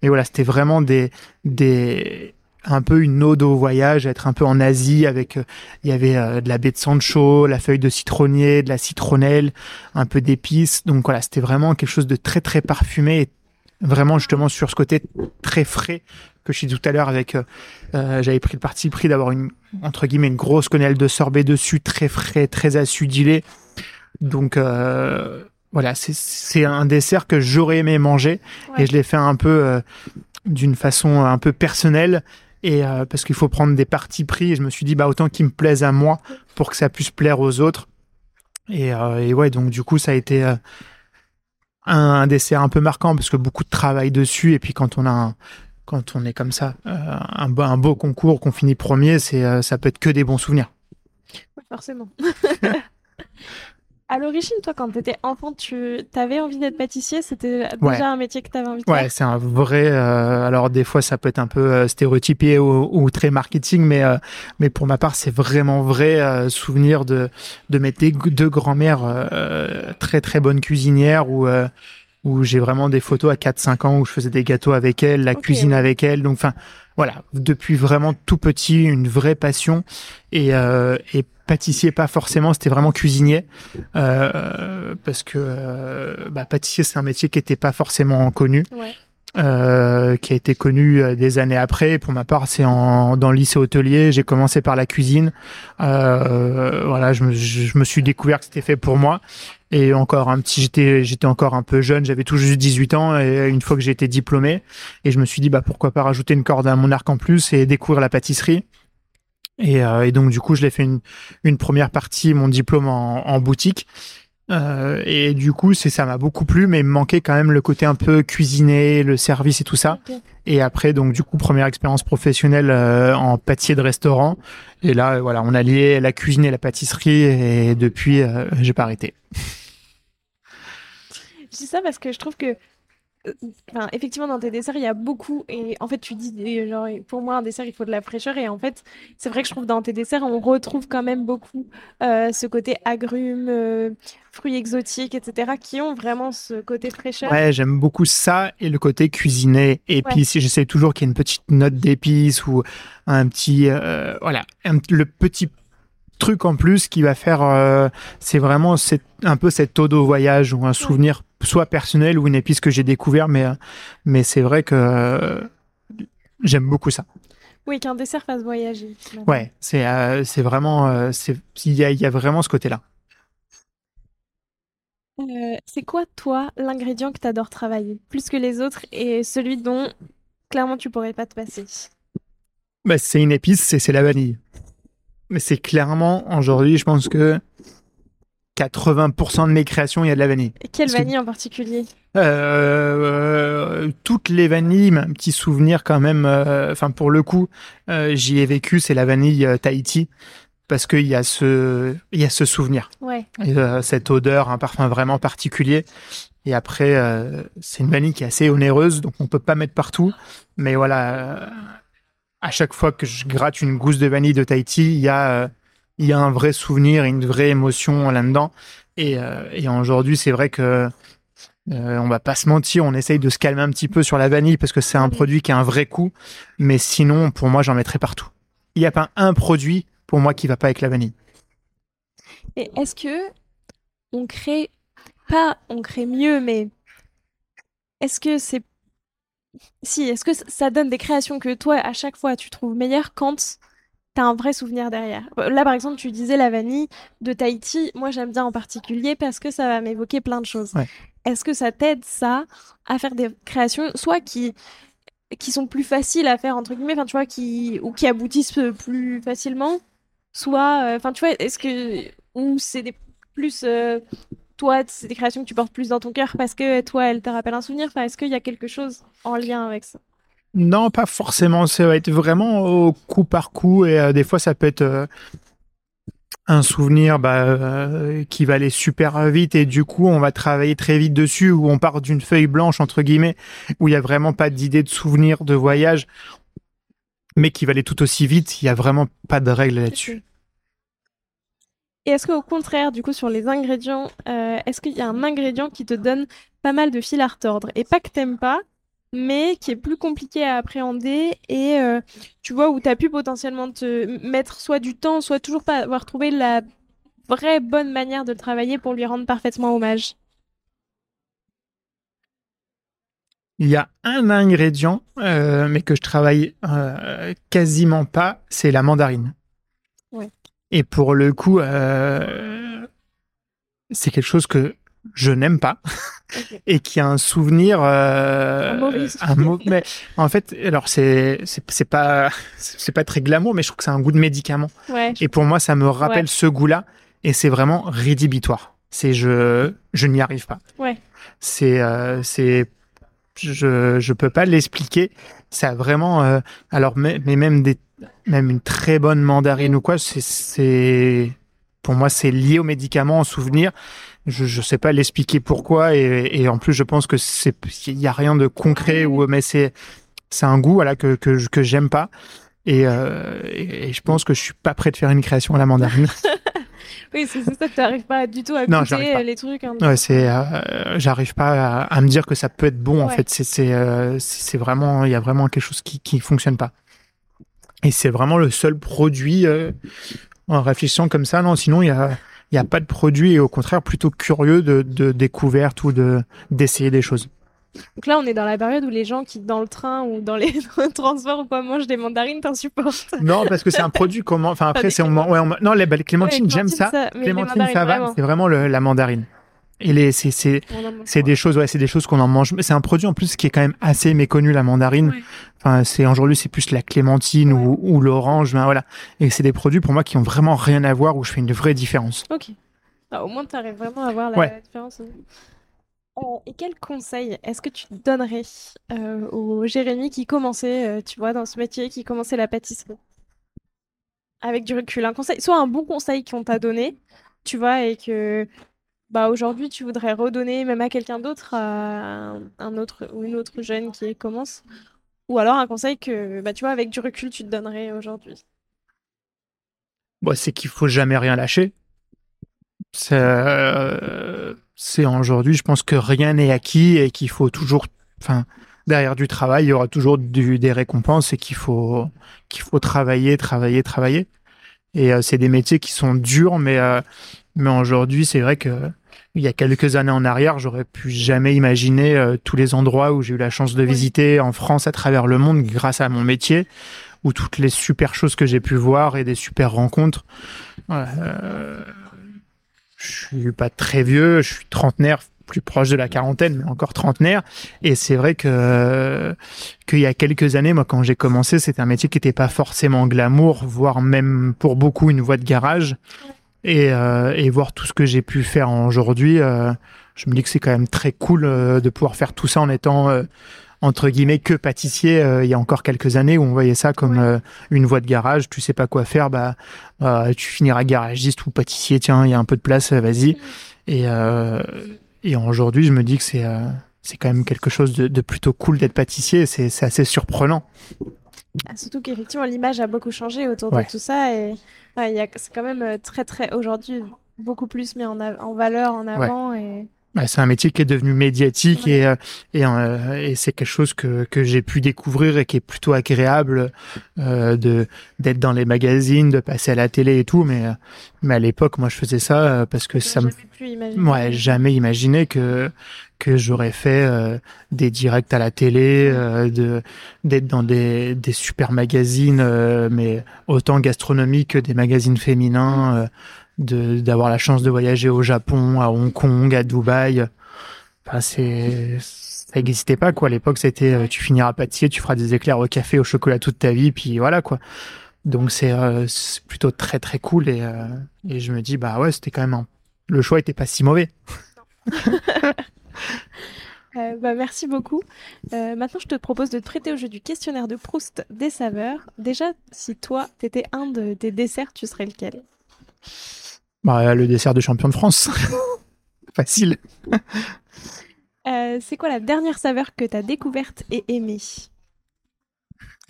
Mais voilà, c'était vraiment des des un peu une ode au voyage, être un peu en Asie avec euh, il y avait de la baie de Sancho, la feuille de citronnier, de la citronnelle, un peu d'épices. Donc voilà, c'était vraiment quelque chose de très très parfumé et vraiment justement sur ce côté très frais que je dis tout à l'heure avec euh, euh, j'avais pris le parti pris d'avoir une entre guillemets une grosse quenelle de sorbet dessus très frais très acidulé. Donc euh, voilà c'est un dessert que j'aurais aimé manger. Et je l'ai fait un peu d'une façon un peu personnelle. Et parce qu'il faut prendre des parties pris. Et je me suis dit bah autant qu'il me plaise à moi pour que ça puisse plaire aux autres. Et, et ouais donc du coup ça a été un, dessert un peu marquant parce que beaucoup de travail dessus. Et puis quand on a un, quand on est comme ça, euh, un, un, beau concours qu'on finit premier, c'est euh, ça peut être que des bons souvenirs. forcément. *laughs* à l'origine, toi, quand tu étais enfant, tu avais envie d'être pâtissier? C'était déjà un métier que tu avais envie de faire? Ouais, c'est un vrai. Euh, alors, des fois, ça peut être un peu stéréotypé ou, très marketing, mais, mais pour ma part, c'est vraiment vrai souvenir de, de mes deux grands-mères très, très bonnes cuisinières ou où j'ai vraiment des photos à 4-5 ans où je faisais des gâteaux avec elle, la cuisine avec elle. Donc, enfin, voilà, depuis vraiment tout petit, une vraie passion. Et, euh, et pâtissier, pas forcément, c'était vraiment cuisinier. Euh, parce que euh, bah, pâtissier, c'est un métier qui était pas forcément connu. Ouais. Euh, qui a été connu euh, des années après. Pour ma part, c'est en dans le lycée hôtelier. J'ai commencé par la cuisine. Euh, voilà, je me, je me suis découvert que c'était fait pour moi. Et encore un petit, j'étais j'étais encore un peu jeune. J'avais tout juste 18 ans. Et une fois que j'ai été diplômé, et je me suis dit bah pourquoi pas rajouter une corde à mon arc en plus et découvrir la pâtisserie. Et, euh, et donc du coup, je l'ai fait une, une première partie, mon diplôme en, en boutique. Euh, et du coup, c'est ça m'a beaucoup plu, mais il me manquait quand même le côté un peu cuisiné, le service et tout ça. Et après, donc du coup, première expérience professionnelle euh, en pâtissier de restaurant. Et là, voilà, on a lié la cuisine et la pâtisserie, et depuis, euh, j'ai pas arrêté. Je dis ça parce que je trouve que Enfin, effectivement, dans tes desserts, il y a beaucoup. Et en fait, tu dis, genre, pour moi, un dessert, il faut de la fraîcheur. Et en fait, c'est vrai que je trouve dans tes desserts, on retrouve quand même beaucoup euh, ce côté agrumes, euh, fruits exotiques, etc., qui ont vraiment ce côté fraîcheur. Ouais, j'aime beaucoup ça et le côté cuisiné, épices. J'essaie toujours qu'il y ait une petite note d'épices ou un petit, euh, voilà, le petit truc en plus qui va faire, c'est vraiment un peu cette ode au voyage ou un souvenir soit personnel ou une épice que j'ai découvert, mais, euh, mais c'est vrai que euh, j'aime beaucoup ça. Oui, qu'un dessert fasse voyager. Ouais, c'est euh, c'est vraiment, il y a, y a, vraiment ce côté-là. c'est quoi, toi, l'ingrédient que tu adores travailler, plus que les autres, et celui dont clairement tu pourrais pas te passer? Bah, C'est une épice, c'est la vanille. Mais c'est clairement, aujourd'hui, je pense que 80% de mes créations, il y a de la vanille. Et quelle vanille en particulier? Euh, euh, Toutes les vanilles, un petit souvenir quand même. Euh, enfin, pour le coup, j'y ai vécu. C'est la vanille Tahiti parce qu'il y a ce, il y a ce souvenir. Ouais. cette odeur, un parfum vraiment particulier. Et après, c'est une vanille qui est assez onéreuse, donc on peut pas mettre partout. Mais voilà, à chaque fois que je gratte une gousse de vanille de Tahiti, il y a il y a un vrai souvenir, une vraie émotion là-dedans. Et, euh, aujourd'hui, c'est vrai que euh, on va pas se mentir, on essaye de se calmer un petit peu sur la vanille parce que c'est un produit qui a un vrai coût. Mais sinon, pour moi, j'en mettrais partout. Il n'y a pas un produit pour moi qui va pas avec la vanille. Et est-ce que on crée pas, on crée mieux, mais est-ce que c'est si, est-ce que ça donne des créations que toi, à chaque fois, tu trouves meilleures quand t'as un vrai souvenir derrière. Là, par exemple, tu disais la vanille de Tahiti. Moi, j'aime bien en particulier parce que ça va m'évoquer plein de choses. Est-ce que ça t'aide, ça, à faire des créations, soit qui qui sont plus faciles à faire entre guillemets, enfin tu vois, qui ou qui aboutissent plus facilement, soit, enfin tu vois, est-ce que ou c'est des plus toi, c'est des créations que tu portes plus dans ton cœur parce que toi, elle te rappelle un souvenir? Enfin, est-ce qu'il y a quelque chose en lien avec ça? Non, pas forcément. Ça va être vraiment au coup par coup et euh, des fois, ça peut être euh, un souvenir bah, euh, qui va aller super vite et du coup, on va travailler très vite dessus où on part d'une feuille blanche entre guillemets où il y a vraiment pas d'idée de souvenir de voyage, mais qui va aller tout aussi vite. Il y a vraiment pas de règle là-dessus. Et est-ce qu'au contraire, du coup, sur les ingrédients, est-ce qu'il y a un ingrédient qui te donne pas mal de fil à retordre? Et pas que t'aimes pas, mais qui est plus compliqué à appréhender et euh, tu vois, où tu as pu potentiellement te mettre soit du temps, soit toujours pas avoir trouvé la vraie bonne manière de le travailler pour lui rendre parfaitement hommage Il y a un ingrédient, euh, mais que je travaille quasiment pas, c'est la mandarine. Ouais. Et pour le coup, euh, c'est quelque chose que je n'aime pas *laughs* et qui a un souvenir, euh, un mais en fait, alors c'est c'est pas *laughs* c'est pas très glamour, mais je trouve que c'est un goût de médicament. Ouais. Et pour moi, ça me rappelle ce goût-là et c'est vraiment rédhibitoire. C'est je je n'y arrive pas. Ouais. C'est euh, c'est je je peux pas l'expliquer. Ça a vraiment euh, alors mais, mais même des même une très bonne mandarine ou quoi, c'est, pour moi, c'est lié au médicament, en souvenir. Je ne sais pas l'expliquer pourquoi et, en plus, je pense que c'est, il y a rien de concret ou mais c'est, c'est un goût voilà que que, que j'aime pas euh, et, je pense que je suis pas prêt de faire une création à la mandarine. *laughs* oui, c'est ça que tu n'arrives pas du tout à goûter les trucs. Hein. Ouais, c'est, euh, j'arrive pas à, me dire que ça peut être bon en fait. C'est, c'est, euh, c'est vraiment, il y a vraiment quelque chose qui qui fonctionne pas. Et c'est vraiment le seul produit, euh, en réfléchissant comme ça, non, sinon il y a, y a pas de produit et au contraire plutôt curieux de, de découverte ou de d'essayer des choses. Donc là, on est dans la période où les gens qui, dans le train ou dans les *laughs* transports ou quoi, mangent des mandarines, t'insupportent. Non, parce que c'est un *laughs* produit comment. Enfin, après, c'est. Ouais, non, les, bah, les clémentines, j'aime ça. ça clémentine, ça va. C'est vraiment le, la mandarine. Et les, c'est, c'est, c'est des choses, ouais, c'est des choses qu'on en mange. C'est un produit en plus qui est quand même assez méconnu, la mandarine. Enfin, c'est aujourd'hui, c'est plus la clémentine ou, ou l'orange, ben voilà. Et c'est des produits pour moi qui ont vraiment rien à voir où je fais une vraie différence. Ok. Ah, au moins, tu arrives vraiment à voir la, différence. Euh, et quel conseil est-ce que tu donnerais euh, au Jérémy qui commençait, euh, tu vois, dans ce métier, qui commençait la pâtisserie? Avec du recul, un conseil, soit un bon conseil qu'on t'a donné, tu vois, et que bah aujourd'hui tu voudrais redonner même à quelqu'un d'autre, à un, autre ou une autre jeune qui commence, ou alors un conseil que bah tu vois avec du recul tu te donnerais aujourd'hui? Bon, c'est qu'il faut jamais rien lâcher. C'est euh, aujourd'hui, je pense que rien n'est acquis et qu'il faut toujours, enfin, derrière du travail, il y aura toujours des récompenses et qu'il faut qu'il faut travailler, travailler, travailler. Et euh, c'est des métiers qui sont durs, mais euh, mais aujourd'hui, c'est vrai que il y a quelques années en arrière, j'aurais pu jamais imaginer euh, tous les endroits où j'ai eu la chance de visiter en France à travers le monde grâce à mon métier, ou toutes les super choses que j'ai pu voir et des super rencontres. Euh, je suis pas très vieux, je suis trentenaire, plus proche de la quarantaine, mais encore trentenaire. Et c'est vrai que qu'il y a quelques années, moi, quand j'ai commencé, c'était un métier qui n'était pas forcément glamour, voire même pour beaucoup une voie de garage. Et, euh, et voir tout ce que j'ai pu faire aujourd'hui, euh, je me dis que c'est quand même très cool euh, de pouvoir faire tout ça en étant euh, entre guillemets que pâtissier il y a encore quelques années où on voyait ça comme une voie de garage. Tu sais pas quoi faire bah, tu finiras garagiste ou pâtissier. Tiens il y a un peu de place vas-y. Et et aujourd'hui je me dis que c'est c'est quand même quelque chose de, de plutôt cool d'être pâtissier. C'est assez surprenant ah, surtout qu'effectivement, l'image a beaucoup changé autour de tout ça. Et c'est quand même euh, très, très, aujourd'hui, beaucoup plus mis en, en valeur, en avant. Et... c'est un métier qui est devenu médiatique et, euh, et, euh, et c'est quelque chose que, que j'ai pu découvrir et qui est plutôt agréable de d'être dans les magazines, de passer à la télé et tout. Mais, mais à l'époque, moi, je faisais ça parce que ça me... Ouais, jamais imaginé que que j'aurais fait euh, des directs à la télé, euh, de d'être dans des, des super magazines, euh, mais autant gastronomiques que des magazines féminins, de d'avoir la chance de voyager au Japon, à Hong Kong, à Dubaï. Enfin, c'est ça n'existait pas quoi. À l'époque, c'était euh, tu finiras pâtissier, tu feras des éclairs au café, au chocolat toute ta vie, puis voilà quoi. Donc c'est euh, plutôt très très cool et, euh, et je me dis bah ouais, c'était quand même un... le choix était pas si mauvais. *laughs* Euh, bah, merci beaucoup. Euh, maintenant, je te propose de te prêter au jeu du questionnaire de Proust des saveurs. Déjà, si toi, t'étais un de tes desserts, tu serais lequel? Bah le dessert de champion de France. *laughs* Facile. Euh, C'est quoi la dernière saveur que t'as découverte et aimée?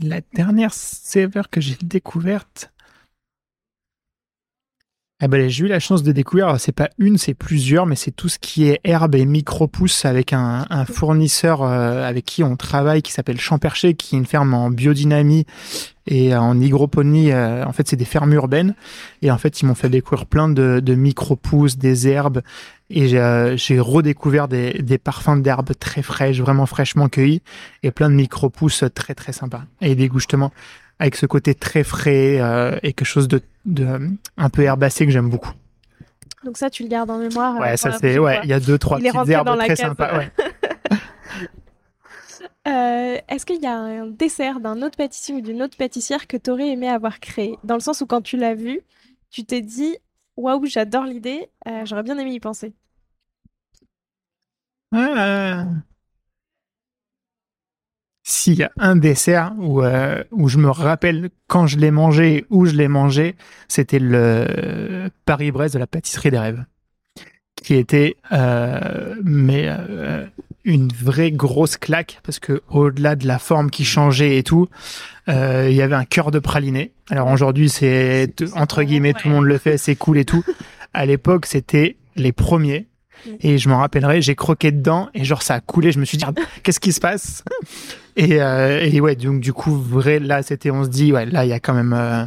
La dernière saveur que j'ai découverte. Eh ben, j'ai eu la chance de découvrir, c'est pas une, c'est plusieurs, mais c'est tout ce qui est herbe et micro-pousses avec un, un fournisseur euh, avec qui on travaille qui s'appelle Champercher, qui est une ferme en biodynamie et en hygroponie. euh, en fait, c'est des fermes urbaines. Et en fait, ils m'ont fait découvrir plein de, de micro-pousses, des herbes. Et j'ai, euh, j'ai redécouvert des, des parfums d'herbes très fraîches, vraiment fraîchement cueillies. Et plein de micro-pousses très, très sympas. Et des justement, avec ce côté très frais euh, et quelque chose de, de un peu herbacé que j'aime beaucoup. Donc ça, tu le gardes en mémoire. euh, Ouais, ça c'est ouais, il y a deux trois Il petites herbes très sympas. Ouais. *laughs* Euh, Est-ce qu'il y a un dessert d'un autre pâtissier ou d'une autre pâtissière que tu aurais aimé avoir créé? Dans le sens où quand tu l'as vu, tu t'es dit Waouh, j'adore l'idée, euh, j'aurais bien aimé y penser. Ah. S'il y a un dessert où, euh, où je me rappelle quand je l'ai mangé, où je l'ai mangé, c'était le Paris-Brest de la pâtisserie des rêves, qui était euh, mais euh, une vraie grosse claque parce que au-delà de la forme qui changeait et tout, il y avait un cœur de praliné. Alors aujourd'hui, c'est entre guillemets tout le monde le fait, c'est cool et tout. À l'époque, c'était les premiers. Et je m'en rappellerai, j'ai croqué dedans et genre ça a coulé. Je me suis dit, *laughs* qu'est-ce qui se passe? Et, euh, et ouais, donc du coup, vrai, là, c'était, on se dit, ouais, là, il y a quand même, euh,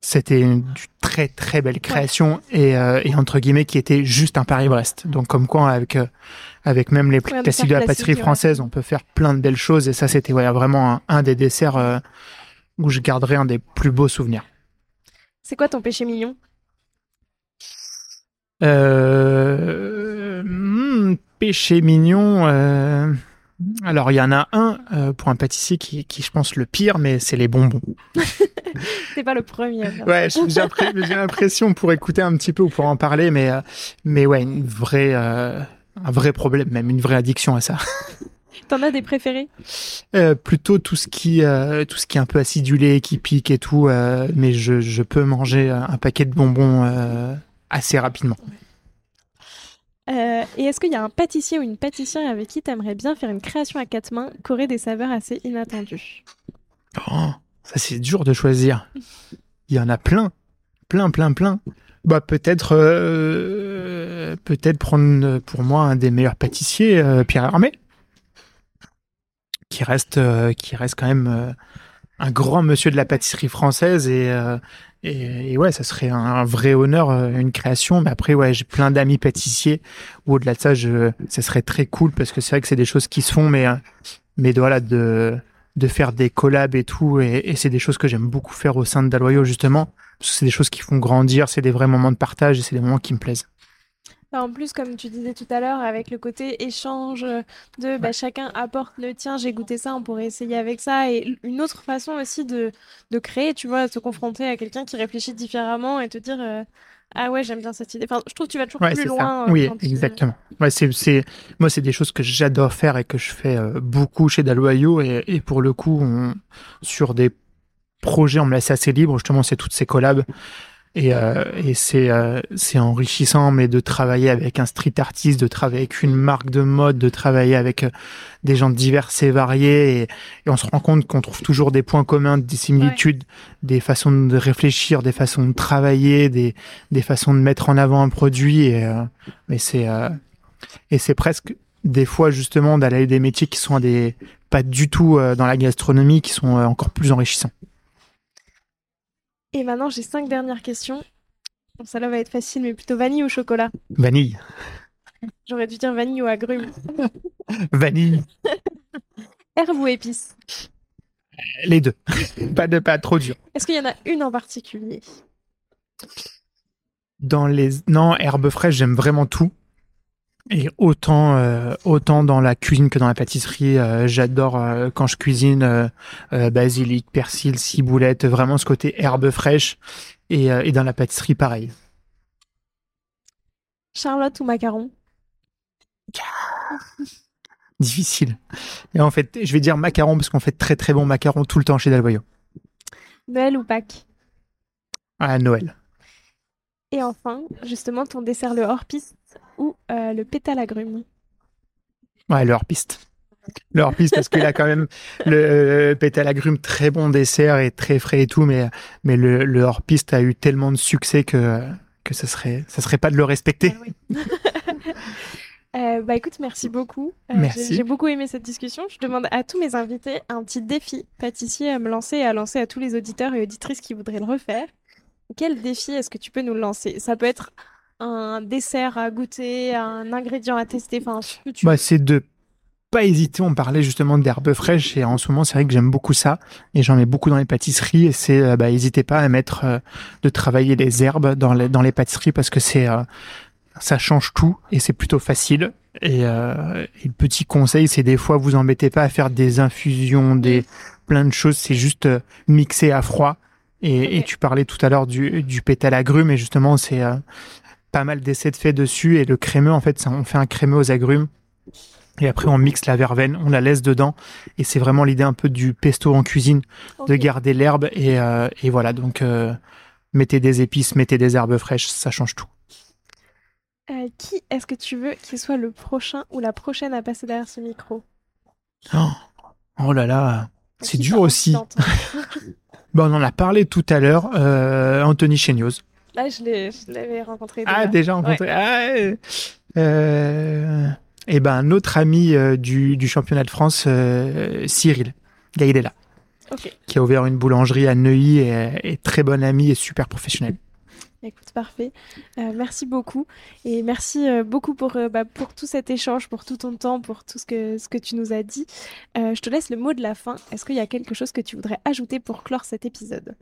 c'était une très très belle création et, euh, et entre guillemets qui était juste un Paris-Brest. Donc comme quoi, avec avec même les Ouais, classiques de la pâtisserie ouais. française, on peut faire plein de belles choses. Et ça, c'était vraiment un, un des desserts où je garderai un des plus beaux souvenirs. C'est quoi ton péché mignon? Euh, hmm, péché mignon. euh, alors, il y en a un euh, pour un pâtissier qui, qui, je pense, le pire, mais c'est les bonbons. *laughs* C'est pas le premier. Ouais, j'ai l'impression pour écouter un petit peu ou pour en parler, mais, euh, mais ouais, une vraie, euh, un vrai problème, même une vraie addiction à ça. *laughs* T'en as des préférés? Euh, plutôt tout ce qui, euh, tout ce qui est un peu acidulé, qui pique et tout, euh, mais je, je peux manger un paquet de bonbons euh, assez rapidement. Euh, Et est-ce qu'il y a un pâtissier ou une pâtissière avec qui t'aimerais bien faire une création à quatre mains qui aurait des saveurs assez inattendues? Oh, ça c'est dur de choisir. Il y en a plein, plein, plein, plein. Bah peut-être, euh, peut-être prendre pour moi un des meilleurs pâtissiers, euh, Pierre Hermé, qui reste, qui reste quand même un grand monsieur de la pâtisserie française et euh, et, ouais, ça serait un, vrai honneur, euh, une création. Mais après, ouais, j'ai plein d'amis pâtissiers. Ou au-delà de ça, je, ça serait très cool parce que c'est vrai que c'est des choses qui se font, mais euh, mais voilà de de faire des collabs et tout. Et, et c'est des choses que j'aime beaucoup faire au sein de Daloyo, justement. Parce que c'est des choses qui font grandir, c'est des vrais moments de partage et c'est des moments qui me plaisent. En plus, comme tu disais tout à l'heure, avec le côté échange de bah, chacun apporte le tien, j'ai goûté ça, on pourrait essayer avec ça. Et une autre façon aussi de, de créer, tu vois, se confronter à quelqu'un qui réfléchit différemment et te dire euh, Ah ouais, j'aime bien cette idée. Enfin, je trouve que tu vas toujours Ouais, plus loin. euh, Oui, tu- exactement. Ouais, c'est, c'est, moi, c'est des choses que j'adore faire et que je fais euh, beaucoup chez Daloyo. Et, et pour le coup, on, sur des projets, on me laisse assez libre. Justement, c'est toutes ces collabs. Et, euh, et c'est, euh, c'est enrichissant, mais de travailler avec un street artiste, de travailler avec une marque de mode, de travailler avec euh, des gens divers et variés. Et, et on se rend compte qu'on trouve toujours des points communs, des similitudes, des façons de réfléchir, des façons de travailler, des, des façons de mettre en avant un produit. Et, euh, mais c'est, euh, et c'est presque des fois justement d'aller des métiers qui sont des, pas du tout euh, dans la gastronomie, qui sont encore plus enrichissants. Et maintenant, j'ai cinq dernières questions. Bon, ça là va être facile, mais plutôt vanille ou chocolat? Vanille. J'aurais dû dire vanille ou agrumes. *laughs* Vanille. *laughs* Herbe ou épice Les deux. *laughs* pas de pas trop dur. Est-ce qu'il y en a une en particulier? Dans les non herbes fraîches, j'aime vraiment tout. Et autant, euh, autant dans la cuisine que dans la pâtisserie, euh, j'adore euh, quand je cuisine basilic, persil, ciboulette, vraiment ce côté herbe fraîche. Et, et dans la pâtisserie, pareil. Charlotte ou macaron? *laughs* Difficile. Et en fait, je vais dire macaron parce qu'on fait très très bon macaron tout le temps chez Delvoyo. Noël ou Pâques? Ah, Noël. Et enfin, justement, ton dessert le hors-piste? Ou euh, le pétale agrume Ouais, le hors-piste. Le hors-piste parce qu'il a quand même *laughs* le euh, pétale agrume, très bon dessert et très frais et tout, mais, mais le, le hors-piste a eu tellement de succès que, que ce serait, ça serait pas de le respecter. Ah *laughs* euh, bah écoute, merci beaucoup. merci. J'ai beaucoup aimé cette discussion. Je demande à tous mes invités un petit défi pâtissier à me lancer et à lancer à tous les auditeurs et auditrices qui voudraient le refaire. Quel défi est-ce que tu peux nous lancer? Ça peut être un dessert à goûter, un ingrédient à tester, enfin bah, C'est de pas hésiter, on parlait justement d'herbes fraîches et en ce moment c'est vrai que j'aime beaucoup ça et j'en mets beaucoup dans les pâtisseries et c'est euh, bah n'hésitez pas à mettre euh, de travailler les herbes dans les, dans les pâtisseries parce que c'est euh, ça change tout et c'est plutôt facile et, le petit conseil c'est des fois vous embêtez pas à faire des infusions des plein de choses c'est juste mixer à froid et, et, tu parlais tout à l'heure du, du pétale agrumes et justement c'est pas mal d'essais de fait dessus et le crémeux en fait on fait un crémeux aux agrumes et après on mixe la verveine, on la laisse dedans et c'est vraiment l'idée un peu du pesto en cuisine de garder l'herbe et, euh, et, voilà donc euh, mettez des épices, mettez des herbes fraîches, ça change tout. Euh, qui est-ce que tu veux qu'il soit le prochain ou la prochaine à passer derrière ce micro? Oh, oh là là, c'est dur aussi. *laughs* bon, on en a parlé tout à l'heure, Anthony Chénios. Là, je l'avais rencontré. Ah, déjà. Ah, déjà rencontré. Ah, euh, et ben, notre ami euh, du, du, championnat de France, euh, Cyril Gaïdela, okay. qui a ouvert une boulangerie à Neuilly et est très bon ami et super professionnel. Écoute, parfait. Euh, merci beaucoup. Et merci euh, beaucoup pour, euh, bah, pour tout cet échange, pour tout ton temps, pour tout ce que, ce que tu nous as dit. je te laisse le mot de la fin. Est-ce qu'il y a quelque chose que tu voudrais ajouter pour clore cet épisode?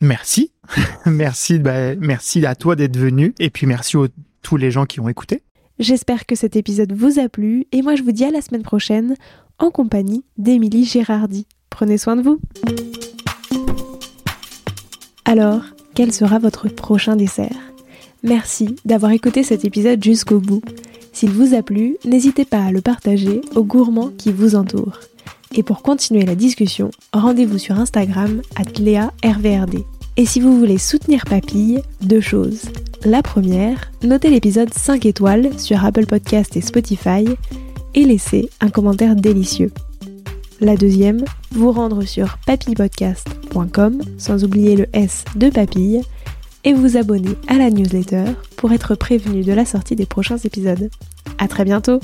Merci. *laughs* merci, bah, merci à toi d'être venu et puis merci à tous les gens qui ont écouté. J'espère que cet épisode vous a plu et moi je vous dis à la semaine prochaine en compagnie d'Émilie Gérardi. Prenez soin de vous. Alors, quel sera votre prochain dessert? Merci d'avoir écouté cet épisode jusqu'au bout. S'il vous a plu, n'hésitez pas à le partager aux gourmands qui vous entourent. Et pour continuer la discussion, rendez-vous sur Instagram RVRD. Et si vous voulez soutenir Papille, deux choses. La première, notez l'épisode 5 étoiles sur Apple Podcast et Spotify et laissez un commentaire délicieux. La deuxième, vous rendre sur papillepodcast.com sans oublier le S de papille et vous abonner à la newsletter pour être prévenu de la sortie des prochains épisodes. À très bientôt!